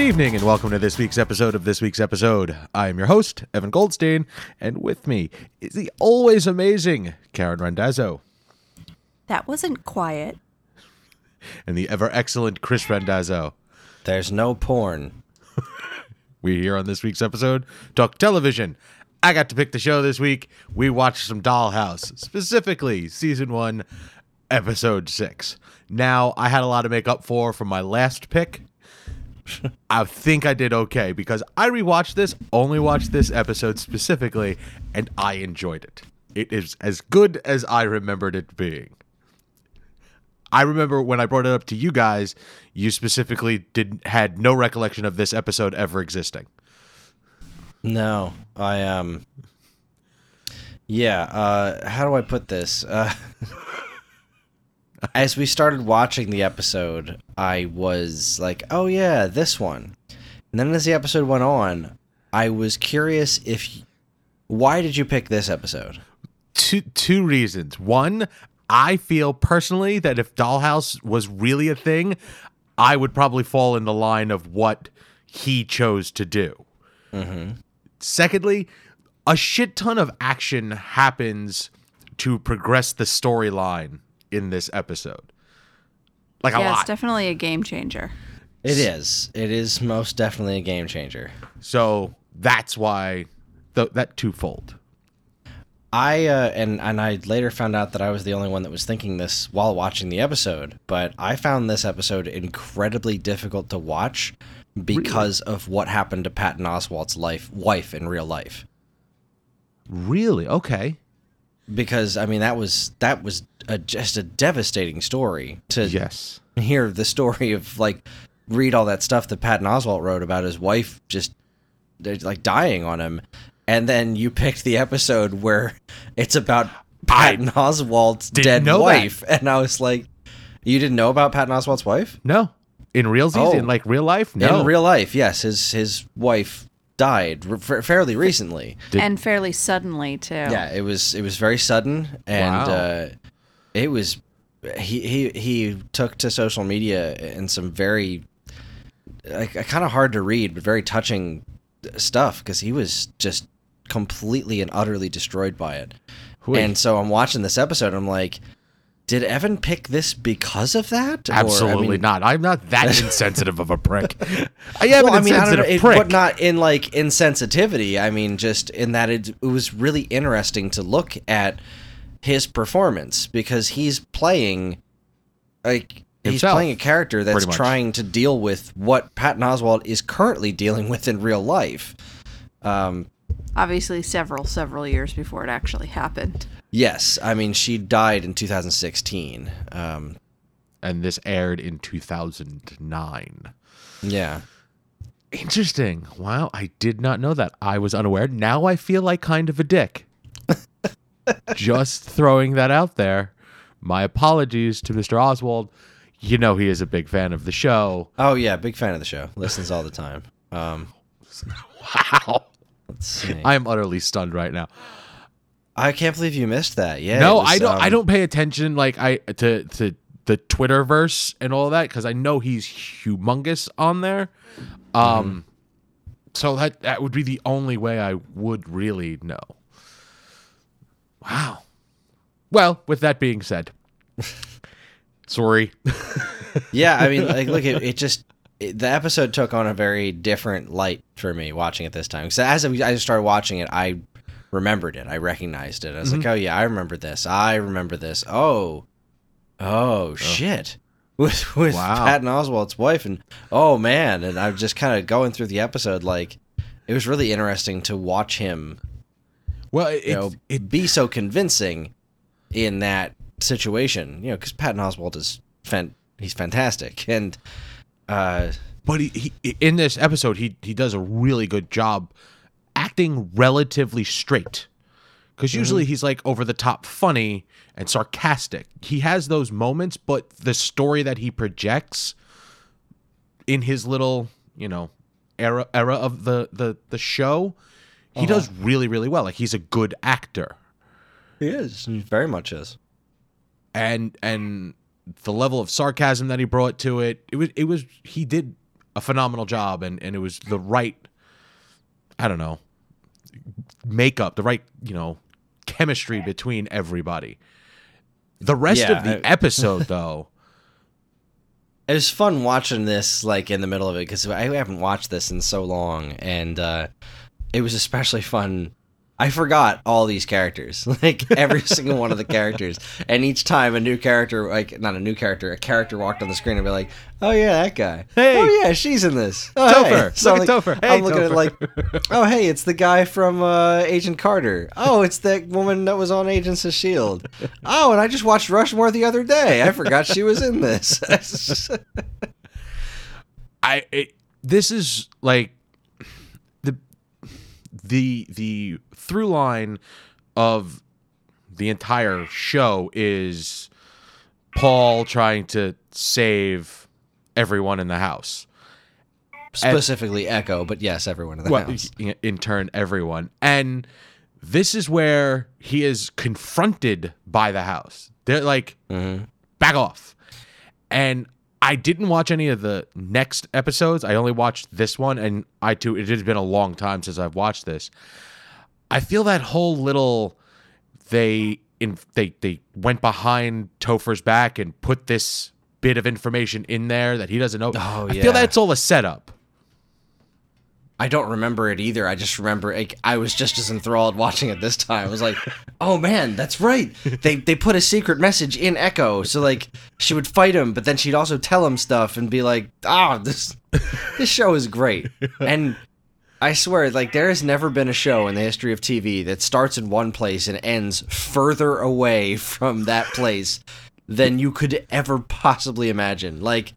Good evening and welcome to this week's episode of This Week's Episode. I am your host, Evan Goldstein, and with me is the always amazing Karen Randazzo That wasn't quiet. and the ever excellent Chris Randazzo. There's no porn. We here on this week's episode talk television. I got to pick the show this week. We watched some Dollhouse, specifically season one, episode six. Now, I had a lot to make up for from my last pick. I think I did okay because I rewatched this, only watched this episode specifically, and I enjoyed it. It is as good as I remembered it being. I remember when I brought it up to you guys, you specifically did had no recollection of this episode ever existing. No, I um. Yeah. Uh, how do I put this? Uh, as we started watching the episode, I was like, "Oh yeah, this one," and then as the episode went on, I was curious if why did you pick this episode? two two reasons. One, I feel personally that if Dollhouse was really a thing, I would probably fall in the line of what he chose to do. Mm-hmm. Secondly, a shit ton of action happens to progress the storyline in this episode. Like a yeah, lot. it's definitely a game changer. It is. It is most definitely a game changer. so that's why th- that twofold. I uh, and and I later found out that I was the only one that was thinking this while watching the episode. But I found this episode incredibly difficult to watch because of what happened to Patton Oswalt's life wife in real life. Really? Okay. Because I mean that was that was a, just a devastating story to Yes. hear the story of like read all that stuff that Patton Oswalt wrote about his wife just like dying on him, and then you picked the episode where it's about Patton Oswalt's didn't dead know that. wife, and I was like, you didn't know about Patton Oswalt's wife No. In real Oh. in like real life? No. in real life? Yes, his his wife died r- fairly recently. Did- and fairly suddenly, too. Yeah, it was it was very sudden, and Wow. uh, it was he he he took to social media in some very like uh, kind of hard to read but very touching stuff because he was just completely and utterly destroyed by it. And so I'm watching this episode. And I'm like, did Evan pick this because of that? Or, I Absolutely mean- not. I'm not that insensitive of a prick. I am Well, an I mean, I don't know, insensitive it, prick. but not in like insensitivity. I mean, just in that it, it was really interesting to look at his performance because he's playing like he's Himself, playing a character that's trying to deal with what Patton Oswalt is currently dealing with in real life. Um, Obviously, several, several years before it actually happened. yes, I mean she died in 2016. Um, and this aired in 2009. yeah. Interesting. Wow, I did not know that. I was unaware. Now I feel like kind of a dick. Just throwing that out there. My apologies to Mr. Oswalt. You know he is a big fan of the show. Oh yeah, big fan of the show. Listens all the time. Um, Wow. let's see. I am utterly stunned right now. I can't believe you missed that. Yeah. no, was, I don't. I um, don't pay attention like I to to the Twitterverse and all that because I know he's humongous on there. Um, so that that would be the only way I would really know. Wow. Well, with that being said, sorry. Yeah, I mean, like, look, it, it just it, the episode took on a very different light for me watching it this time. Because as I I started watching it, I remembered it. I recognized it. I was like, mm-hmm. oh yeah, I remember this. I remember this. Oh, oh shit. With with Wow. Patton Oswalt's wife and oh man, and I'm just kind of going through the episode like it was really interesting to watch him Well, it, you know it, be so convincing in that situation. You know, because Patton Oswalt is fan- he's fantastic, and uh, But he, he in this episode he he does a really good job acting relatively straight. Because usually he's like over the top funny and sarcastic. He has those moments, but the story that he projects in his little, you know, era era of the the the show, he does really really well. Like he's a good actor. he is he very much is. and and the level of sarcasm that he brought to it it was it was he did a phenomenal job and and it was the right i don't know makeup the right you know chemistry between everybody the rest Yeah, of the I- episode though It was fun watching this like in the middle of it because I haven't watched this in so long, and uh, it was especially fun. I forgot all these characters, like every single one of the characters, and each time a new character, like not a new character, a character walked on the screen and be like, "Oh yeah, that guy. Hey. oh yeah, she's in this. Oh, Topher. hey." Look I'm at like, Topher. Hey, I'm looking at Topher. like, oh hey, it's the guy from uh, Agent Carter. Oh, it's that woman that was on Agents of Shield. Oh, and I just watched Rushmore the other day. I forgot she was in this. I it, this is like the the through line of the entire show is Paul trying to save everyone in the house. specifically Echo, but yes, everyone in the Well, house. in turn, everyone. And this is where he is confronted by the house. They're like, Mhm. back off. And I didn't watch any of the next episodes. I only watched this one, and I too. It has been a long time since I've watched this. I feel that whole little they in they they went behind Topher's back and put this bit of information in there that he doesn't know. Oh, I yeah. feel that's all a setup. I don't remember it either. I just remember like, I was just as enthralled watching it this time. I was like, "Oh man, that's right. They they put a secret message in Echo, so like she would fight him, but then she'd also tell him stuff and be like, "Ah, this this show is great." And I swear, like there has never been a show in the history of TV that starts in one place and ends further away from that place than you could ever possibly imagine. Like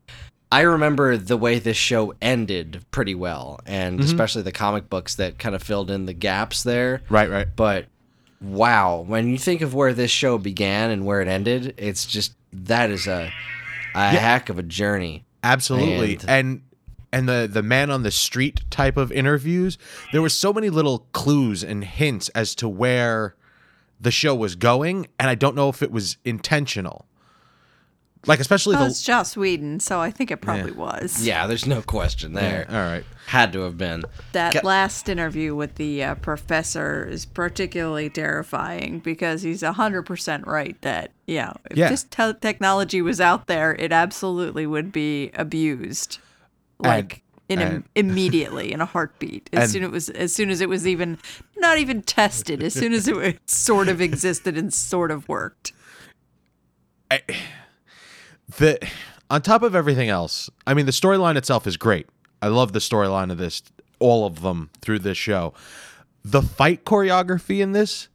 I remember the way this show ended pretty well, and mm-hmm. especially the comic books that kind of filled in the gaps there. Right, right. But wow, when you think of where this show began and where it ended, it's just that is a a heck of a journey. Absolutely. And- And and the the man on the street type of interviews, there were so many little clues and hints as to where the show was going, and I don't know if it was intentional. Like especially Well, the it's Joss Whedon, so I think it probably was. Yeah, there's no question there. All right. Had to have been. That Ca- last interview with the uh, professor is particularly terrifying because he's 100% right that, yeah, if Yeah. this te- technology was out there, it absolutely would be abused. Like, in and- im- immediately in a heartbeat as And- soon it was as soon as it was even not even tested as soon as it sort of existed and sort of worked the on top of everything else, I mean the storyline itself is great. I love the storyline of this, all of them through this show. The fight choreography in this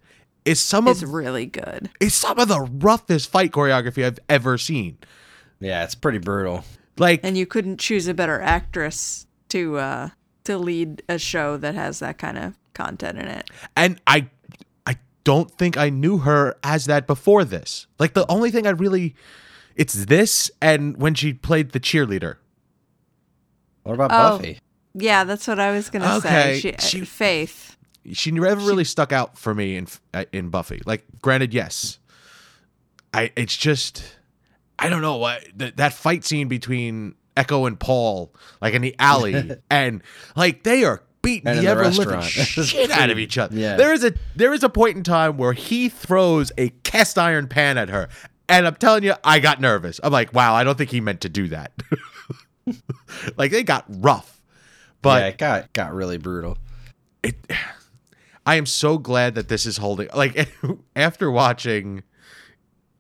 is some it's of really good It's some of the roughest fight choreography I've ever seen. Yeah, it's pretty brutal. Like and you couldn't choose a better actress to uh to lead a show that has that kind of content in it and I I don't think I knew her as that before this. Like the only thing I really it's this and when she played the cheerleader. What about Oh. Buffy? yeah that's what i was gonna Okay, say she, she- faith She never really stuck out for me in uh, in Buffy. Like granted, yes. I it's just I don't know what that that fight scene between Echo and Paul like in the alley and like they are beating And the in ever living shit out of each other. Yeah. There is a there is a point in time where he throws a cast iron pan at her, and I'm telling you, I got nervous. I'm like, wow, I don't think he meant to do that. like they got rough, but yeah, it got got really brutal. it I am so glad that this is holding like after watching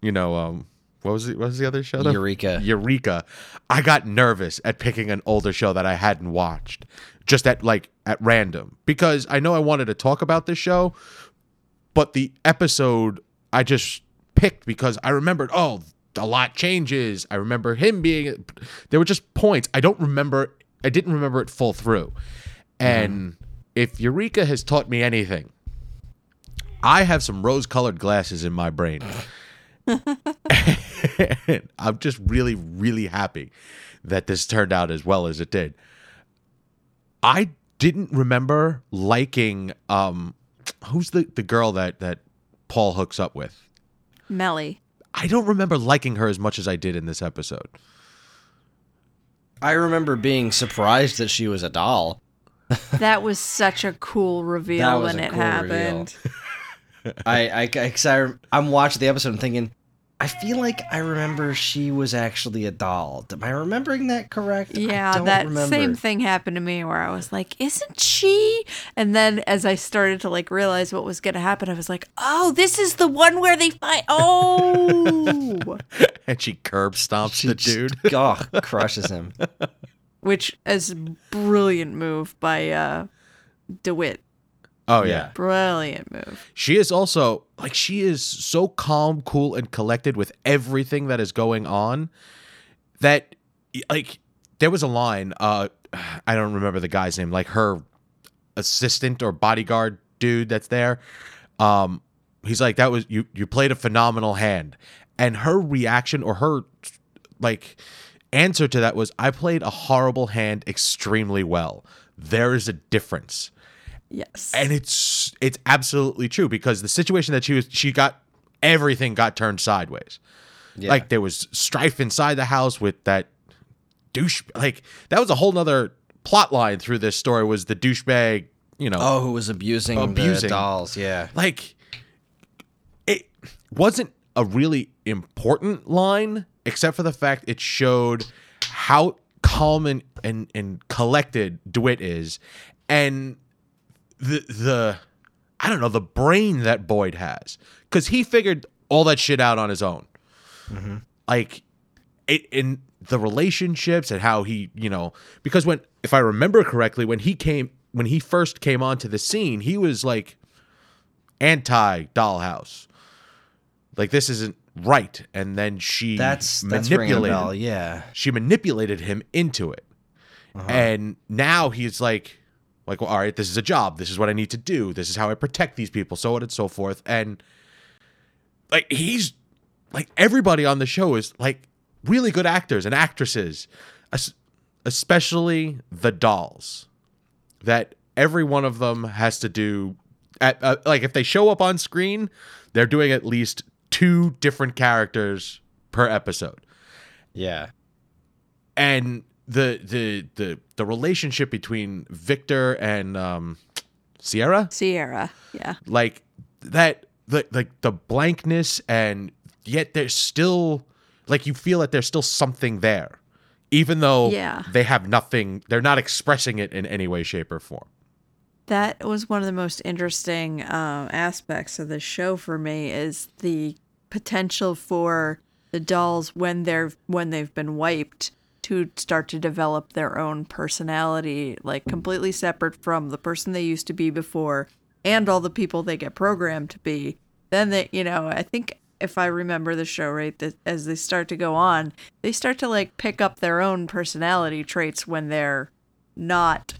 you know um what was it what was the other show though? Eureka. Eureka I got nervous at picking an older show that I hadn't watched just at like at random because I know I wanted to talk about this show but the episode I just picked because I remembered, oh, a lot changes. I remember him being there were just points. I don't remember I didn't remember it full through. And if Eureka has taught me anything, I have some rose-colored glasses in my brain. I'm just really, really happy that this turned out as well as it did. I didn't remember liking um who's the, the girl that, that Paul hooks up with? Mellie. I don't remember liking her as much as I did in this episode. I remember being surprised that she was a doll. That was such a cool That reveal was when a it cool happened. I, I, I, I, I'm watching the episode and thinking, I feel like I remember she was actually a doll. Am I remembering that correct? I Yeah, don't that remember. same thing happened to me where I was like, "Isn't she?" And then as I started to like realize what was going to happen, I was like, "Oh, this is the one where they fight." Oh, And she curb stomps She the just- dude. oh, crushes him. which is a brilliant move by uh DeWitt. Oh Yeah. yeah. Brilliant move. She is also like she is so calm, cool, and collected with everything that is going on that like there was a line, uh I don't remember the guy's name, like her assistant or bodyguard dude that's there. Um he's like, That was you you played a phenomenal hand. And her reaction or her like answer to that was I played a horrible hand extremely well. There is a difference Yes. and it's it's absolutely true because the situation that she was she got everything got turned sideways Yeah. like there was strife inside the house with that douche like that was a whole nother plot line through this story was the douchebag you know oh, who was abusing, Abusing. the dolls? Yeah. like it wasn't a really important line except for the fact it showed how calm and and, and collected DeWitt is and the the I don't know the brain that Boyd has because he figured all that shit out on his own. Mm-hmm. Like it in the relationships and how he you know because when if I remember correctly when he came when he first came onto the scene he was like anti dollhouse like this isn't right and then she That's that's manipulated bell. Yeah. she manipulated him into it uh-huh. and now he's like like well, all right this is a job. This is what i need to do. This is how i protect these people so on and so forth. And like he's like everybody on the show is like really good actors and actresses especially the dolls that every one of them has to do at uh, like if they show up on screen they're doing at least two different characters per episode. Yeah. and the the the the relationship between Victor and um Sierra Sierra. Yeah. like that the like the blankness and yet there's still like you feel that there's still something there even though Yeah. they have nothing they're not expressing it in any way shape or form That was one of the most interesting um, aspects of the show for me is the potential for the dolls when they're when they've been wiped to start to develop their own personality, like completely separate from the person they used to be before and all the people they get programmed to be. Then they, you know, I think if I remember the show right, that as they start to go on, they start to like pick up their own personality traits when they're not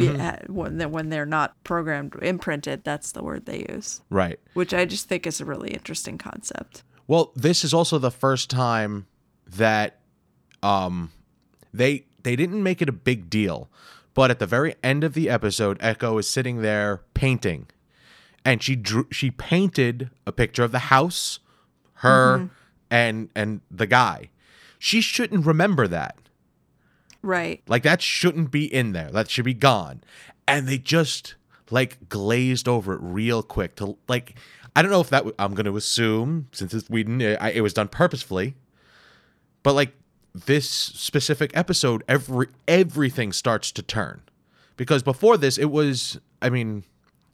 uh, when they're, when they're not programmed imprinted that's the word they use. Right. Which i just think is a really interesting concept. Well, this is also the first time that um they they didn't make it a big deal, but at the very end of the episode, Echo is sitting there painting, and she drew she painted a picture of the house, her, and and the guy. She shouldn't remember that. right Like that shouldn't be in there. That should be gone. And they just like glazed over it real quick to like I don't know if that w- I'm going to assume since it's Whedon it, I, it was done purposefully. But like this specific episode every everything starts to turn. Because before this it was I mean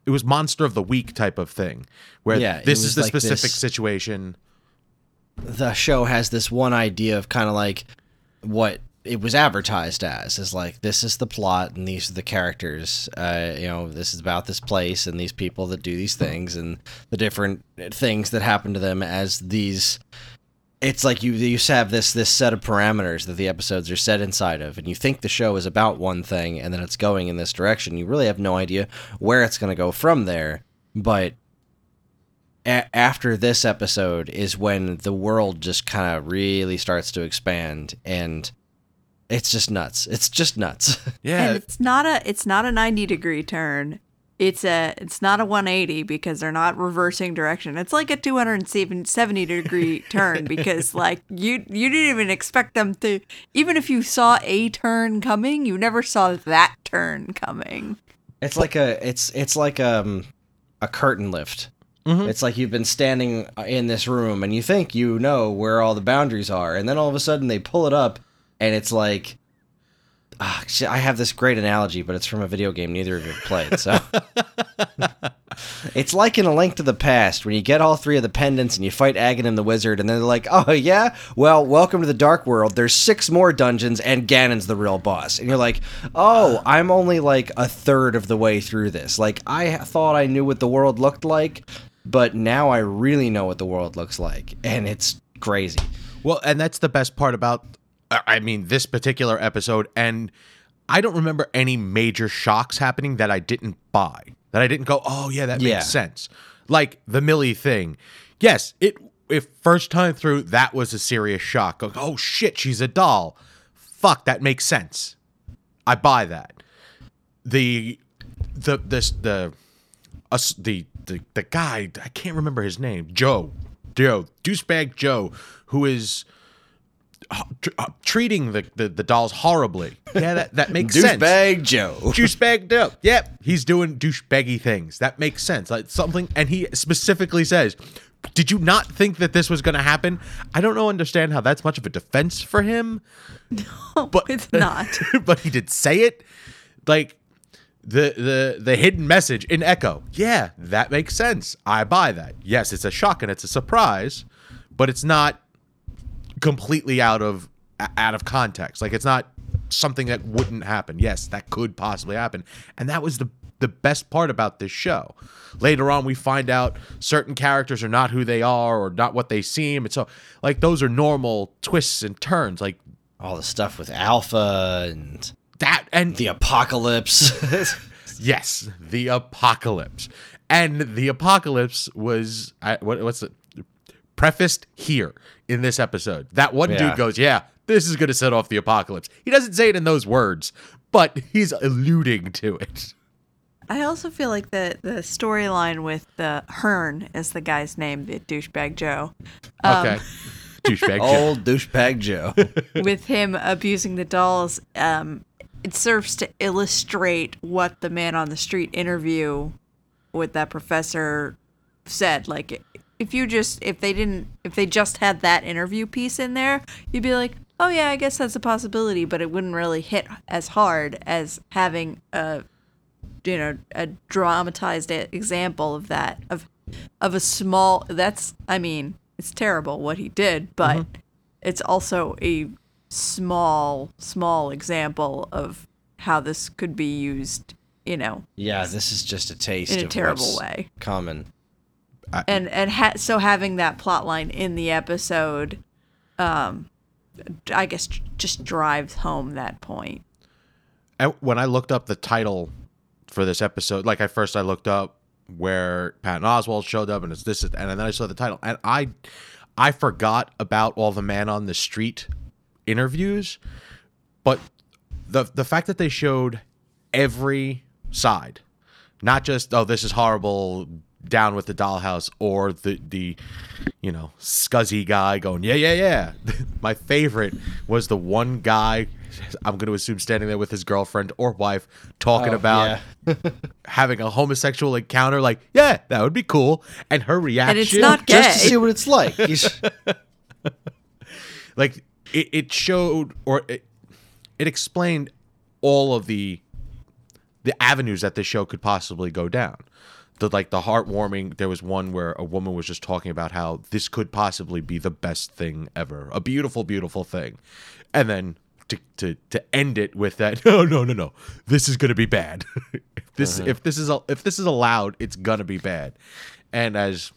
it was monster of the week type of thing where Yeah, this is the like specific this- situation. the show has this one idea of kind of like what it was advertised as is like this is the plot and these are the characters uh, you know this is about this place and these people that do these things and the different things that happen to them as these it's like you you have this this set of parameters that the episodes are set inside of and you think the show is about one thing and then it's going in this direction you really have no idea where it's going to go from there but a- after this episode is when the world just kind of really starts to expand and it's just nuts it's just nuts Yeah. And it's not a it's not a 90 degree turn. It's a it's not a 180 because they're not reversing direction. It's like a 270 degree turn because like you you didn't even expect them to even if you saw a turn coming, you never saw that turn coming. It's like a it's it's like um a curtain lift. It's like you've been standing in this room and you think you know where all the boundaries are, and then all of a sudden they pull it up, and it's like, ah, shit, I have this great analogy, but it's from a video game neither of you have played. So it's like in A Link to the Past when you get all three of the pendants and you fight Agahnim the Wizard, and then they're like, oh yeah, well, welcome to the Dark World. There's six more dungeons, and Ganon's the real boss, and you're like, oh, I'm only like a third of the way through this. Like I thought I knew what the world looked like, but now I really know what the world looks like, and it's crazy. Well, and that's the best part about, uh, I mean, this particular episode. And I don't remember any major shocks happening that I didn't buy. That I didn't go, oh yeah, that Yeah. makes sense. Like the Millie thing. Yes, it. If first time through, that was a serious shock. Like, oh shit, she's a doll. Fuck, that makes sense. I buy that. The, the this the, us the the the guy I can't remember his name. Joe, Joe, douchebag Joe, who is uh, uh, Uh, treating the, the the dolls horribly. Yeah, that that makes sense. Douchebag Joe. Douchebag Joe. Yep, he's doing douchebaggy things. That makes sense. Like something, and he specifically says, "Did you not think that this was going to happen?" I don't know. Understand how that's much of a defense for him, No, but It's not. but he did say it. Like the the the hidden message in Echo. Yeah, that makes sense. I buy that. Yes, it's a shock and it's a surprise, but it's not completely out of out of context. Like it's not something that wouldn't happen. Yes, that could possibly happen. And that was the the best part about this show. Later on we find out certain characters are not who they are or not what they seem. And so like those are normal twists and turns. Like All the stuff with Alpha and that and the apocalypse. Yes, the apocalypse, and the apocalypse was I, what, what's it? Prefaced here in this episode. That one Yeah. dude goes, "Yeah, this is going to set off the apocalypse." He doesn't say it in those words, but he's alluding to it. I also feel like the the storyline with the Hearn is the guy's name, the douchebag Joe. Um, Okay, douchebag. Joe. Old douchebag Joe. with him abusing the dolls, um, it serves to illustrate what the man on the street interview with that professor said. Like, if you just if they didn't if they just had that interview piece in there, you'd be like, oh yeah, I guess that's a possibility, but it wouldn't really hit as hard as having a you know a dramatized example of that of of a small that's i mean it's terrible what he did but mm-hmm. it's also a small small example of how this could be used you know yeah, this is just a taste in a of terrible way coming. and and ha- so having that plot line in the episode um i guess just drives home that point. point And when I looked up the title for this episode, like I first I looked up where Patton Oswalt showed up, and it's this, and then I saw the title, and I, I forgot about all the man on the street interviews, but the the fact that they showed every side, not just oh this is horrible, down with the dollhouse, or the the, you know scuzzy guy going yeah yeah yeah. My favorite was the one guy. I'm going to assume standing there with his girlfriend or wife talking Oh, about having a homosexual encounter. Like, yeah, that would be cool. And her reaction, and it's not gay. Just to see what it's like. Like it, it showed or it, it explained all of the the avenues that this show could possibly go down the like the heartwarming there was one where a woman was just talking about how this could possibly be the best thing ever a beautiful beautiful thing and then to to to end it with that. No, no, no, no. This is gonna be bad. if this if this is if this is allowed, it's gonna be bad. And as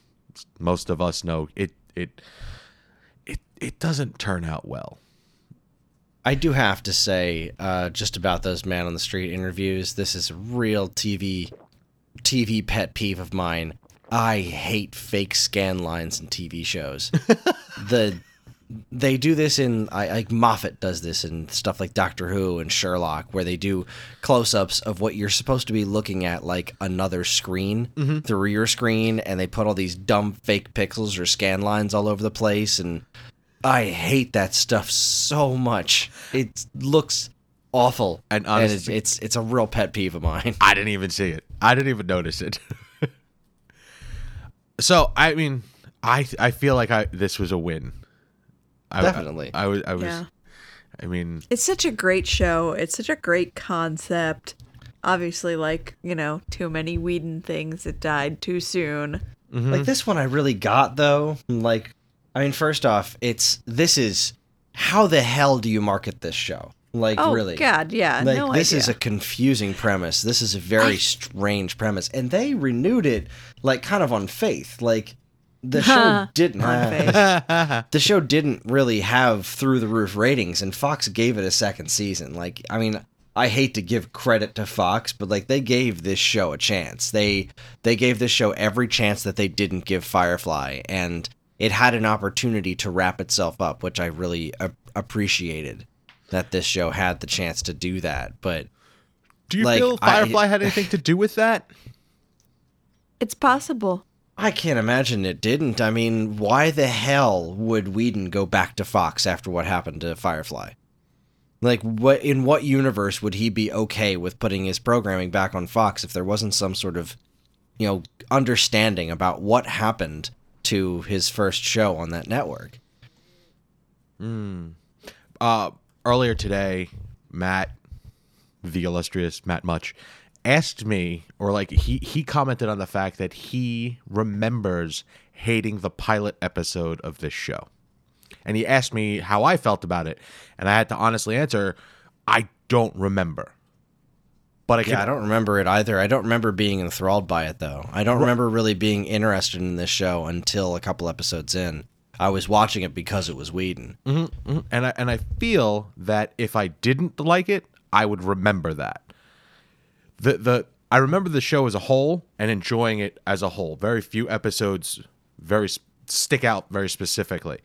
most of us know, it it it it doesn't turn out well. I do have to say, uh, just about those man on the street interviews, this is real TV TV pet peeve of mine. I hate fake scan lines in TV shows. the they do this in I like Moffat does this in stuff like Doctor Who and Sherlock, where they do close-ups of what you're supposed to be looking at, like another screen mm-hmm. through your screen, and they put all these dumb fake pixels or scan lines all over the place, and I hate that stuff so much. It looks awful, And and, it's, it's it's a real pet peeve of mine. I didn't even see it. I didn't even notice it. so I mean, I I feel like I this was a win. I, Definitely. I, was I was. Yeah. I mean, It's such a great show. It's such a great concept. Obviously, like, you know, too many Whedon things. It died too soon. Like mm-hmm. this one I really got though. Like I mean first off, it's this is how the hell do you market this show? Like Oh, really. God, yeah. Like no this idea. is a confusing premise. This is a very strange premise. And they renewed it like kind of on faith. Like the show didn't On faith. the show didn't really have through the roof ratings and Fox gave it a second season. Like I mean I hate to give credit to Fox, but like they gave this show a chance. They they gave this show every chance that they didn't give Firefly and it had an opportunity to wrap itself up, which I really a- appreciated that this show had the chance to do that. But do you Like, feel I- Firefly had anything to do with that? It's possible. I can't imagine it didn't. I mean, why the hell would Whedon go back to Fox after what happened to Firefly? Like, what in what universe would he be okay with putting his programming back on Fox if there wasn't some sort of, you know, understanding about what happened to his first show on that network? Hmm. Uh, earlier today, Matt, the illustrious Matt Much, asked me, or like he he commented on the fact that he remembers hating the pilot episode of this show, and he asked me how I felt about it, and I had to honestly answer, I don't remember. But I can Yeah, I don't remember it either. I don't remember being enthralled by it though. I don't remember really being interested in this show until a couple episodes in. I was watching it because it was Whedon. Mhm. and I and I feel that if I didn't like it, I would remember that. The the I remember the show as a whole and enjoying it as a whole. Very few episodes very stick out very specifically.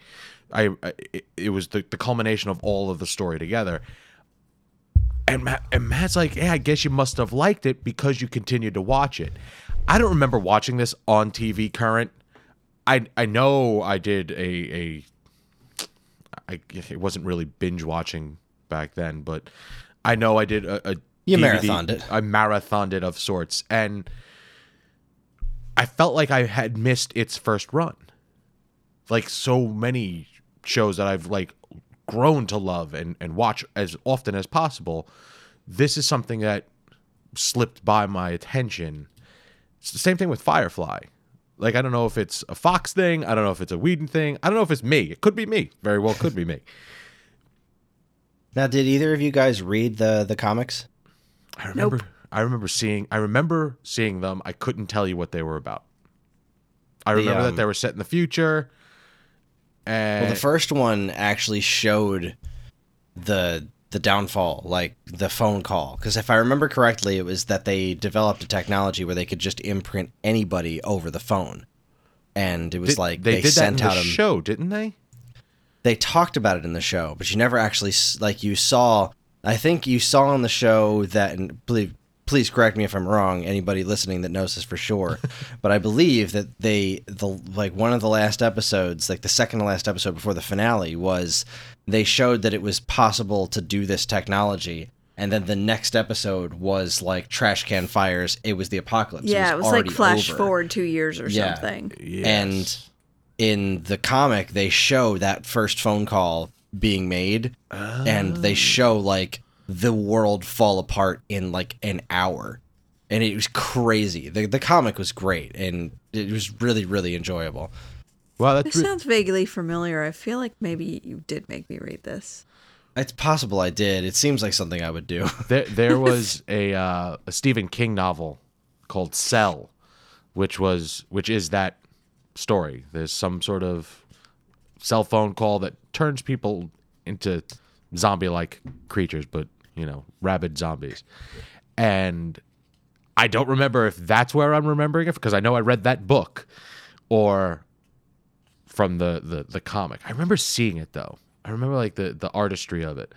I, I it, it was the, the culmination of all of the story together. And Matt, and Matt's like, "Yeah, I guess you must have liked it because you continued to watch it." I don't remember watching this on TV current. I I know I did a a I it wasn't really binge watching back then, but I know I did a, a You DVD marathoned it. I marathoned it of sorts, and I felt like I had missed its first run. Like so many shows that I've like grown to love and and watch as often as possible, this is something that slipped by my attention. It's the same thing with Firefly. Like I don't know if it's a Fox thing. I don't know if it's a Whedon thing. I don't know if it's me. It could be me. Very well could be me. Now, did either of you guys read the the comics? I remember. I remember seeing. I remember seeing them. I couldn't tell you what they were about. I The, remember um, that they were set in the future. And Well, the first one actually showed the the downfall, like the phone call. Because if I remember correctly, it was that they developed a technology where they could just imprint anybody over the phone, and it was Did- like they, they, did that in sent out the a show, didn't they? they talked about it in the show, but you never actually like you saw. I think you saw on the show that, and please, please correct me if I'm wrong. Anybody listening that knows this for sure, but I believe that they the like one of the last episodes, like the second to last episode before the finale, was they showed that it was possible to do this technology. And then the next episode was like trash can fires. It was the apocalypse. yeah, it was like flash over. forward two years or Yeah. something. And in the comic, they show that first phone call being made, and they oh. show like the world fall apart in like an hour, and it was crazy. the The comic was great, and it was really really enjoyable. well, that's This re- sounds vaguely familiar. I feel like maybe you did make me read this. It's possible I did. It seems like something I would do. There, there was a uh, a Stephen King novel called Cell, which was which is that story. There's some sort of cell phone call that turns people into zombie-like creatures, but you know, rabid zombies. And I don't remember if that's where I'm remembering it because I know I read that book, or from the the the comic. I remember seeing it though. I remember like the the artistry of it.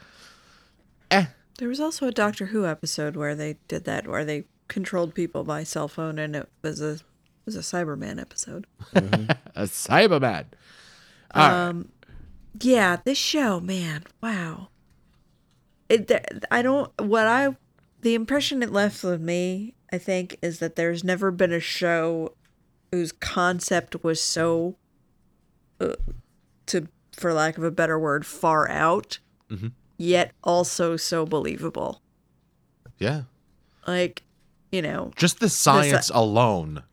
Eh, There was also a Doctor Who episode where they did that, where they controlled people by cell phone, and it was a it was a Cyberman episode. a Cyberman. Um, yeah, this show, man, wow. It, I don't. What I, the impression it left with me, I think, is that there's never been a show whose concept was so, uh, to for lack of a better word, far out, yet also so believable. Yeah. Like, you know, Just the science alone.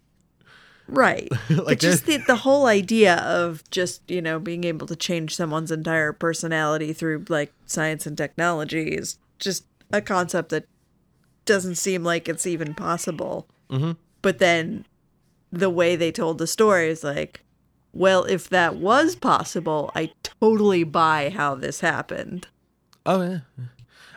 Right. Like but just the, the whole idea of just, you know, being able to change someone's entire personality through like science and technology is just a concept that doesn't seem like it's even possible. Mm-hmm. But then the way they told the story is like, well, if that was possible, I totally buy how this happened. Oh yeah.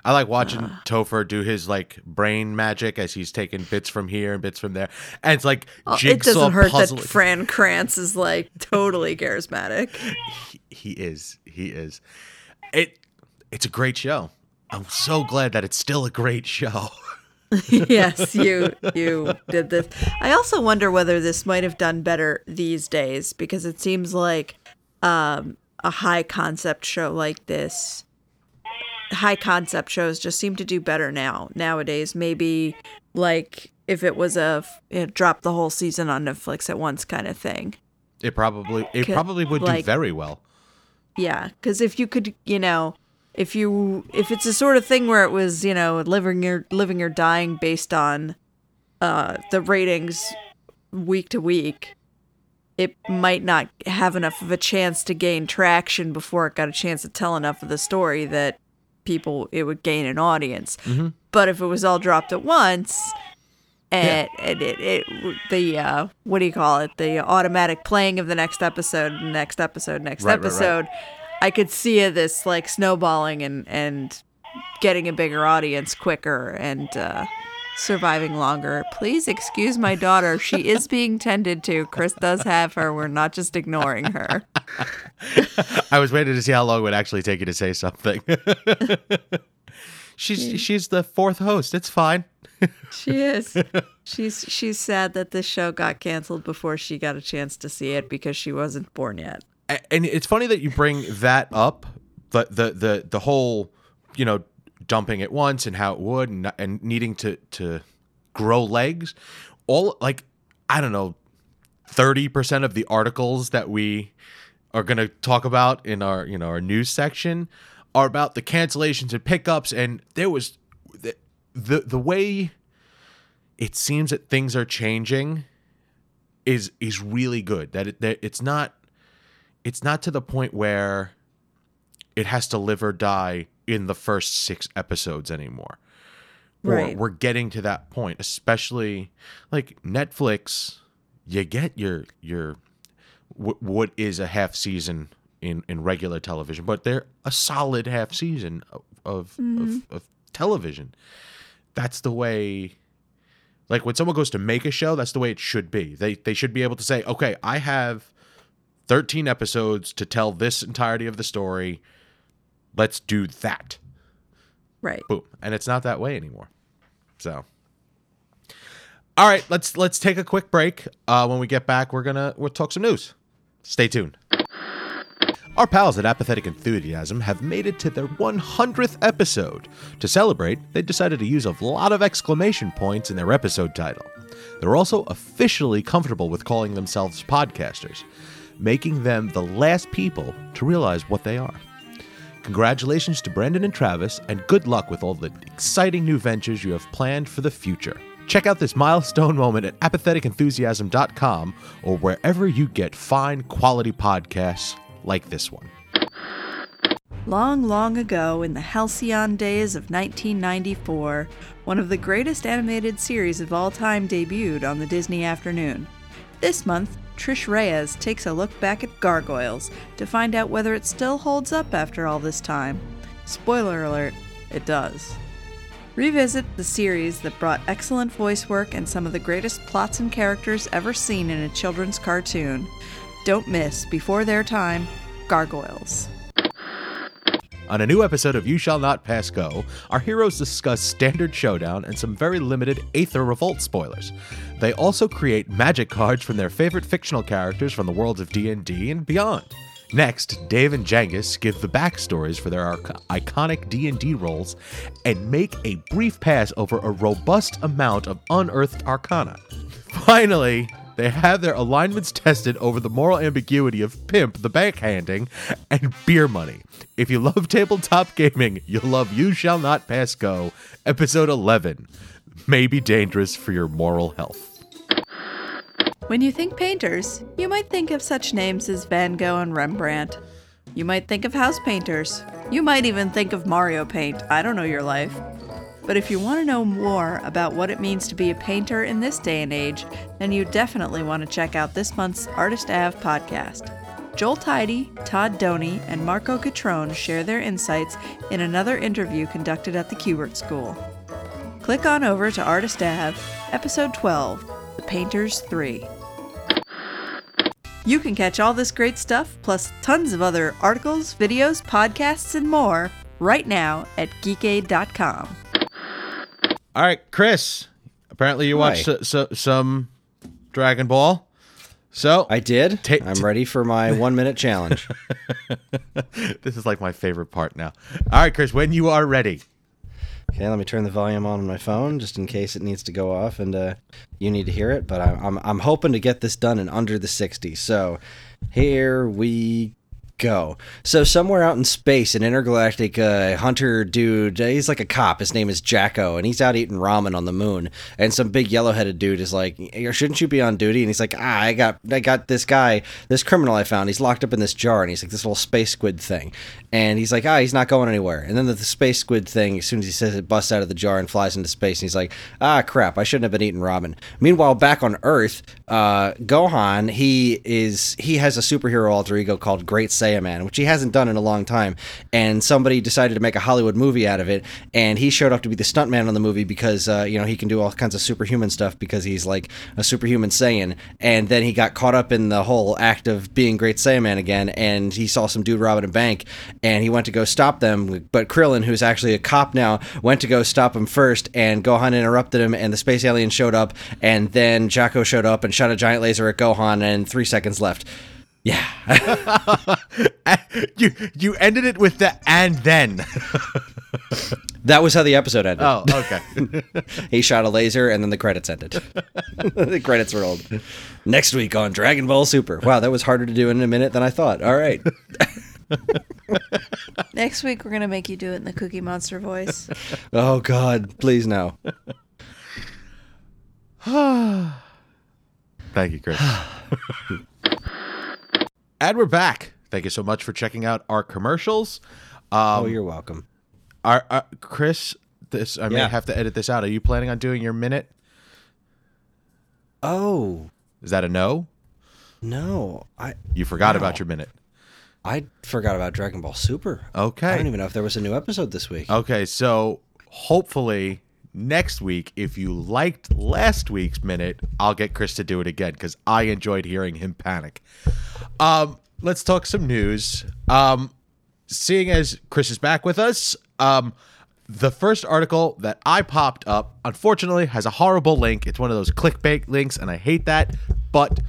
I like watching Topher do his like brain magic as he's taking bits from here and bits from there, and it's like Uh, it jigsaw doesn't hurt puzzling. that Fran Krantz is like totally charismatic. he, he is. He is. It. It's a great show. I'm so glad that it's still a great show. yes, you you did this. I also wonder whether this might have done better these days because it seems like um, a high concept show like this, high concept shows just seem to do better now nowadays. Maybe like if it was a you know, drop the whole season on Netflix at once kind of thing. It probably. It probably would do very well. Yeah, because if you could, you know, if you if it's a sort of thing where it was, you know, living or living or dying based on uh the ratings week to week, it might not have enough of a chance to gain traction before it got a chance to tell enough of the story that people it would gain an audience. But if it was all dropped at once, and, and it, it the uh, what do you call it the automatic playing of the next episode next episode next Right, right, right. episode i could see this like snowballing and and getting a bigger audience quicker and uh, surviving longer. Please excuse my daughter. She is being tended to. Chris does have her. We're not just ignoring her. I was waiting to see how long it would actually take you to say something. she's she's the fourth host. It's fine. she is. She's she's sad that this show got canceled before she got a chance to see it because she wasn't born yet. And it's funny that you bring that up the the the, the whole you know dumping at once and how it would and, and needing to to grow legs. All like i don't know 30% of the articles that we are going to talk about in our you know our news section are about the cancellations and pickups. And there was the the, the way it seems that things are changing is is really good. That, it, that it's not it's not to the point where it has to live or die in the first six episodes anymore. Or Right. we're getting to that point, especially like Netflix. You get your your wh- what is a half season in in regular television, but they're a solid half season of of, mm-hmm. of, of television. That's the way like when someone goes to make a show, that's the way it should be. They they should be able to say, "Okay, I have 13 episodes to tell this entirety of the story. Let's do that." right Boom. And it's not that way anymore. So All right, let's let's take a quick break. Uh, when we get back, we're gonna we'll talk some news. Stay tuned. Our pals at Apathetic Enthusiasm have made it to their 100th episode. To celebrate, they decided to use a lot of exclamation points in their episode title. They're also officially comfortable with calling themselves podcasters, making them the last people to realize what they are. Congratulations to Brandon and Travis, and good luck with all the exciting new ventures you have planned for the future. Check out this milestone moment at apatheticenthusiasm.com or wherever you get fine quality podcasts like this one. Long, long ago, in the halcyon days of 1994, one of the greatest animated series of all time debuted on the Disney Afternoon. This month, Trish Reyes takes a look back at Gargoyles to find out whether it still holds up after all this time. Spoiler alert, it does. Revisit the series that brought excellent voice work and some of the greatest plots and characters ever seen in a children's cartoon. Don't miss, before their time, Gargoyles. On a new episode of You Shall Not Pass Go, our heroes discuss Standard Showdown and some very limited Aether Revolt spoilers. They also create magic cards from their favorite fictional characters from the worlds of D&D and beyond. Next, Dave and Jangus give the backstories for their iconic D&D roles and make a brief pass over a robust amount of unearthed arcana. Finally, they have their alignments tested over the moral ambiguity of pimp, the backhanding, and beer money. If you love tabletop gaming, you'll love You Shall Not Pass Go, episode 11. May be dangerous for your moral health. When you think painters, you might think of such names as Van Gogh and Rembrandt. You might think of house painters. You might even think of Mario Paint. I don't know your life. But if you want to know more about what it means to be a painter in this day and age, then you definitely want to check out this month's Artist Ave podcast. Joel Tidy, Todd Doney, and Marco Catrone share their insights in another interview conducted at the Kubert School. Click on over to Artist Ave, Episode 12, The Painters 3. You can catch all this great stuff, plus tons of other articles, videos, podcasts, and more right now at geekade.com. All right, Chris. Apparently, you watched so, so, some Dragon Ball. So I did. I'm ready for my one minute challenge. this is like my favorite part now. All right, Chris, when you are ready. Okay, let me turn the volume on on my phone just in case it needs to go off and uh, you need to hear it. But I'm, I'm I'm hoping to get this done in under the 60. So here we go. So somewhere out in space, an intergalactic uh, hunter dude, uh, he's like a cop. His name is Jaco, and he's out eating ramen on the moon. And some big yellow-headed dude is like, "Shouldn't you be on duty?" And he's like, "Ah, I got, I got this guy, this criminal I found. He's locked up in this jar, and he's like this little space squid thing." And he's like, "Ah, he's not going anywhere." And then the, the space squid thing, as soon as he says it, busts out of the jar and flies into space. And he's like, "Ah, crap! I shouldn't have been eating ramen." Meanwhile, back on Earth, uh, Gohan, he is he has a superhero alter ego called Great Saiyaman, which he hasn't done in a long time. And somebody decided to make a Hollywood movie out of it, and he showed up to be the stuntman on the movie because uh, you know he can do all kinds of superhuman stuff because he's like a superhuman Saiyan. And then he got caught up in the whole act of being Great Saiyaman again, and he saw some dude robbing a bank, and he went to go stop them. But Krillin, who's actually a cop now, went to go stop him first, and Gohan interrupted him, and the space alien showed up, and then Jaco showed up and shot a giant laser at Gohan, and three seconds left. Yeah. you you ended it with the and then. That was how the episode ended. oh, okay. He shot a laser and then the credits ended. the credits rolled. Next week on Dragon Ball Super. Wow, that was harder to do in a minute than I thought. All right. Next week, we're going to make you do it in the Cookie Monster voice. Oh God, please no. Thank you, Chris. and we're back. Thank you so much for checking out our commercials. Um, Oh, you're welcome. Our, our- Chris, this I may have to edit this out. Are you planning on doing your minute? Oh Is that a no? no, I You forgot Wow. about your minute. I forgot about Dragon Ball Super. Okay. I don't even know if there was a new episode this week. Okay, so hopefully next week, if you liked last week's minute, I'll get Chris to do it again because I enjoyed hearing him panic. Um, let's talk some news. Um, seeing as Chris is back with us, um, the first article that I popped up, unfortunately, has a horrible link. It's one of those clickbait links, and I hate that. But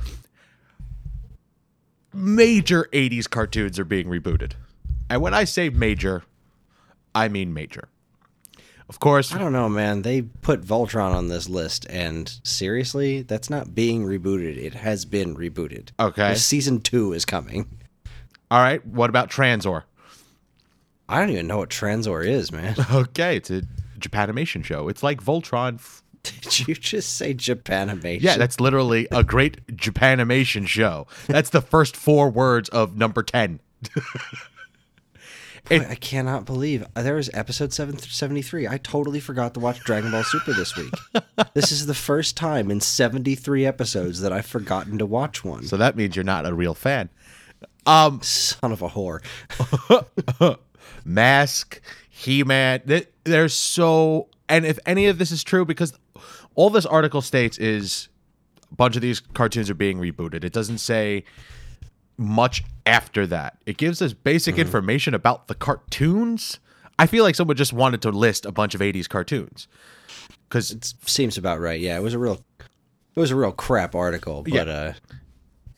major 80s cartoons are being rebooted. And when I say major, I mean major. Of course, I don't know, man. They put Voltron on this list, and seriously, that's not being rebooted. It has been rebooted. Okay. Season two is coming. all right, what about Tranzor? I don't even know what Tranzor is, man. Okay, it's a Japanimation show. It's like Voltron. f- Did you just say Japanimation? Yeah, that's literally a great Japanimation show. That's the first four words of number 10. Boy, I cannot believe uh, there was episode 773. I totally forgot to watch Dragon Ball Super this week. this is the first time in 73 episodes that I've forgotten to watch one. so that means you're not a real fan. Um, Son of a whore. Mask, He Man. There's so, and if any of this is true, because all this article states is a bunch of these cartoons are being rebooted. It doesn't say much after that. It gives us basic information about the cartoons. I feel like someone just wanted to list a bunch of 80s cartoons. Because It seems about right. Yeah, it was a real it was a real crap article, but Yeah. uh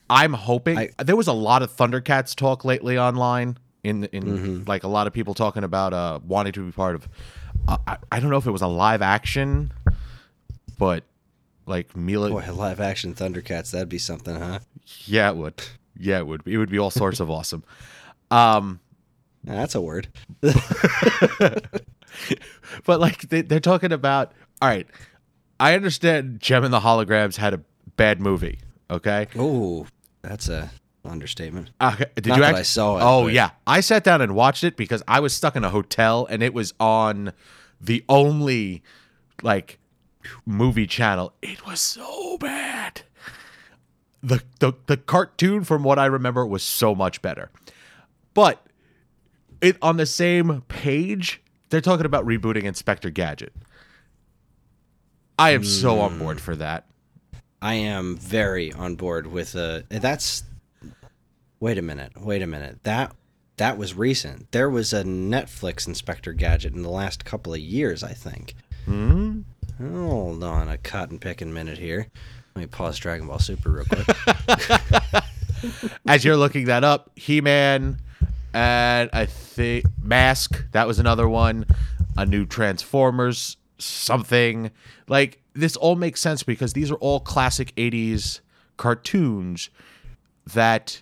I'm hoping I- there was a lot of Thundercats talk lately online. In in Mm-hmm. like a lot of people talking about uh wanting to be part of. Uh, I I don't know if it was a live action, but like Mila. boy, live action Thundercats, that'd be something, huh? Yeah, it would. Yeah, it would. It would be all sorts of awesome. Um, that's a word. but like they, they're talking about. All right, I understand. Jem and the Holograms had a bad movie. Okay. Oh, that's a understatement. Okay. Did Not you that I saw it, Oh but- yeah, I sat down and watched it because I was stuck in a hotel and it was on the only like movie channel. It was so bad. The the the cartoon, from what I remember, was so much better. But it on the same page, they're talking about rebooting Inspector Gadget. I am so on board for that. I am very on board with uh that's Wait a minute. Wait a minute. That that was recent. There was a Netflix Inspector Gadget in the last couple of years, I think. Hmm? Hold on a cotton picking minute here. Let me pause Dragon Ball Super real quick. as you're looking that up, He Man and I think Mask, that was another one. A new Transformers, something. Like, this all makes sense because these are all classic 80s cartoons that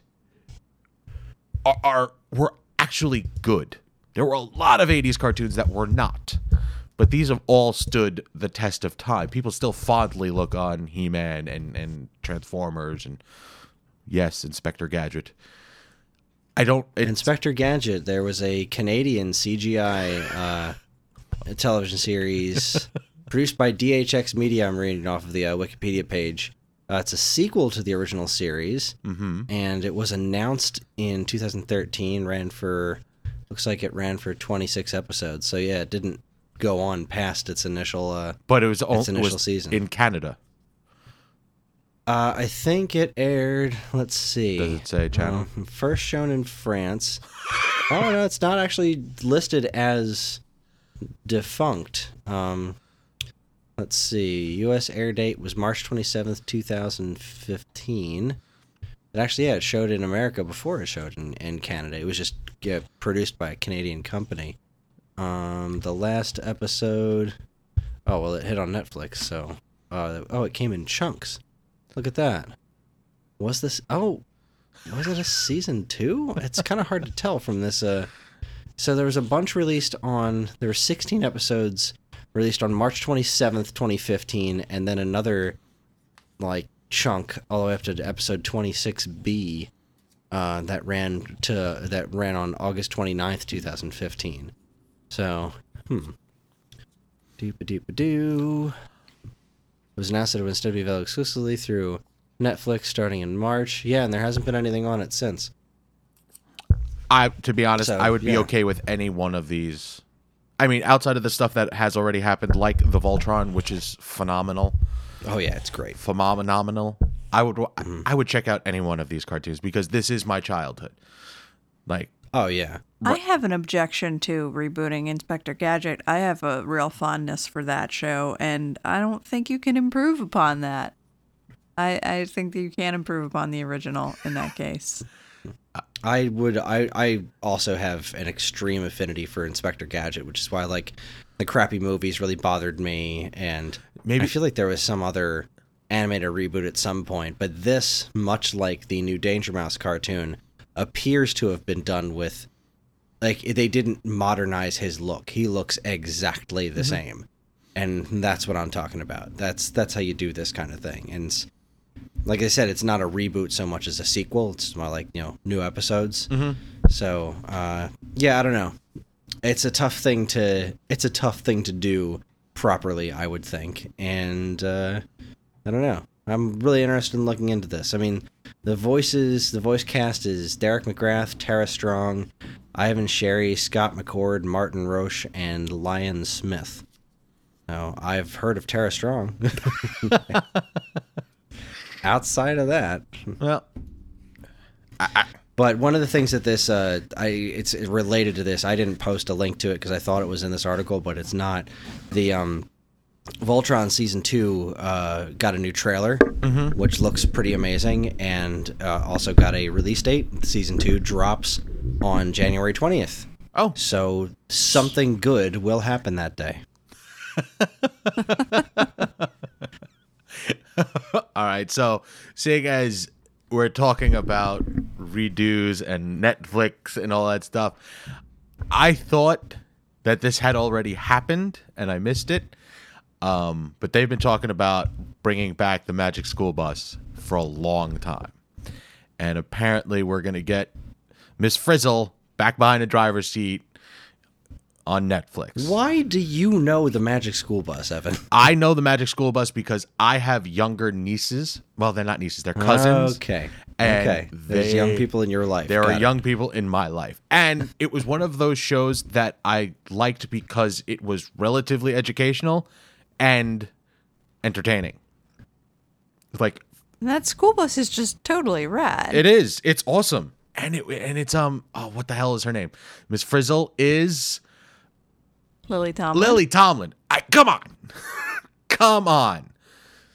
are, are were actually good. There were a lot of 80s cartoons that were not. But these have all stood the test of time. People still fondly look on He Man and, and Transformers and Yes, Inspector Gadget. I don't. Inspector Gadget, there was a Canadian CGI uh, television series produced by DHX Media. I'm reading off of the uh, Wikipedia page. Uh, it's a sequel to the original series, Mhm. and it was announced in 2013. Ran for, looks like it ran for 26 episodes. So yeah, it didn't go on past its initial. Uh, but it was, o- its initial was season. in Canada. uh, I think it aired. Let's see. Does it say channel? Um, first shown in France. oh no, it's not actually listed as defunct. Um, let's see. U.S. air date was March twenty seventh, two thousand fifteen. It actually, yeah, it showed in America before it showed in, in Canada. It was just yeah, produced by a Canadian company. Um, the last episode. Oh well, it hit on Netflix. So, uh, oh, it came in chunks. Look at that. Was this? Oh, was it a season two? It's kind of hard to tell from this. Uh, so there was a bunch released on. There were 16 episodes released on March 27th, 2015, and then another like chunk all the way up to episode 26B uh, that ran to that ran on August 29th, 2015. So, hmm. Doop a doop a doo. It was announced that it would instead be available exclusively through Netflix starting in March. Yeah, and there hasn't been anything on it since. I, to be honest, So, I would be yeah. okay with any one of these. I mean, outside of the stuff that has already happened, like the Voltron, which is phenomenal, Oh yeah, it's great. phenomenal. I would, Mm-hmm. I would check out any one of these cartoons because this is my childhood. Like, Oh yeah. I have an objection to rebooting Inspector Gadget. I have a real fondness for that show, and I don't think you can improve upon that. I, I think that you can improve upon the original in that case. I would I I also have an extreme affinity for Inspector Gadget, which is why like the crappy movies really bothered me and Maybe- I feel like there was some other animated reboot at some point, but this much like the new Danger Mouse cartoon appears to have been done with like they didn't modernize his look. He looks exactly the same. And that's what I'm talking about. That's that's how you do this kind of thing. And like I said, it's not a reboot so much as a sequel. It's more like you know new episodes. So uh, yeah, I don't know. It's a tough thing to it's a tough thing to do properly, I would think, and uh, I don't know. I'm really interested in looking into this. I mean, the voices, the voice cast is Derek McGrath, Tara Strong, Ivan Sherry, Scott McCord, Martin Roach, and Lyon Smith. Now, I've heard of Tara Strong. Outside of that, Well, but one of the things that this, uh, I it's related to this. I didn't post a link to it because I thought it was in this article, but it's not. The um, Voltron season two uh, got a new trailer, which looks pretty amazing, and uh, also got a release date. Season two drops on January twentieth. oh, So something good will happen that day. All right. So, seeing as we're talking about redos and Netflix and all that stuff, I thought that this had already happened and I missed it. Um, but they've been talking about bringing back the Magic School Bus for a long time. And apparently, we're going to get Miss Frizzle back behind the driver's seat on Netflix. Why do you know the Magic School Bus, Evan? I know the Magic School Bus because I have younger nieces. Well, they're not nieces; they're cousins. Okay. And okay. There's they- young people in your life. There Got are it. young people in my life, and it was one of those shows that I liked because it was relatively educational and entertaining. Like That school bus is just totally rad. it is, it's awesome, and it and it's um oh what the hell is her name? Miss Frizzle is Lily Tomlin. Lily Tomlin. I come on, come on.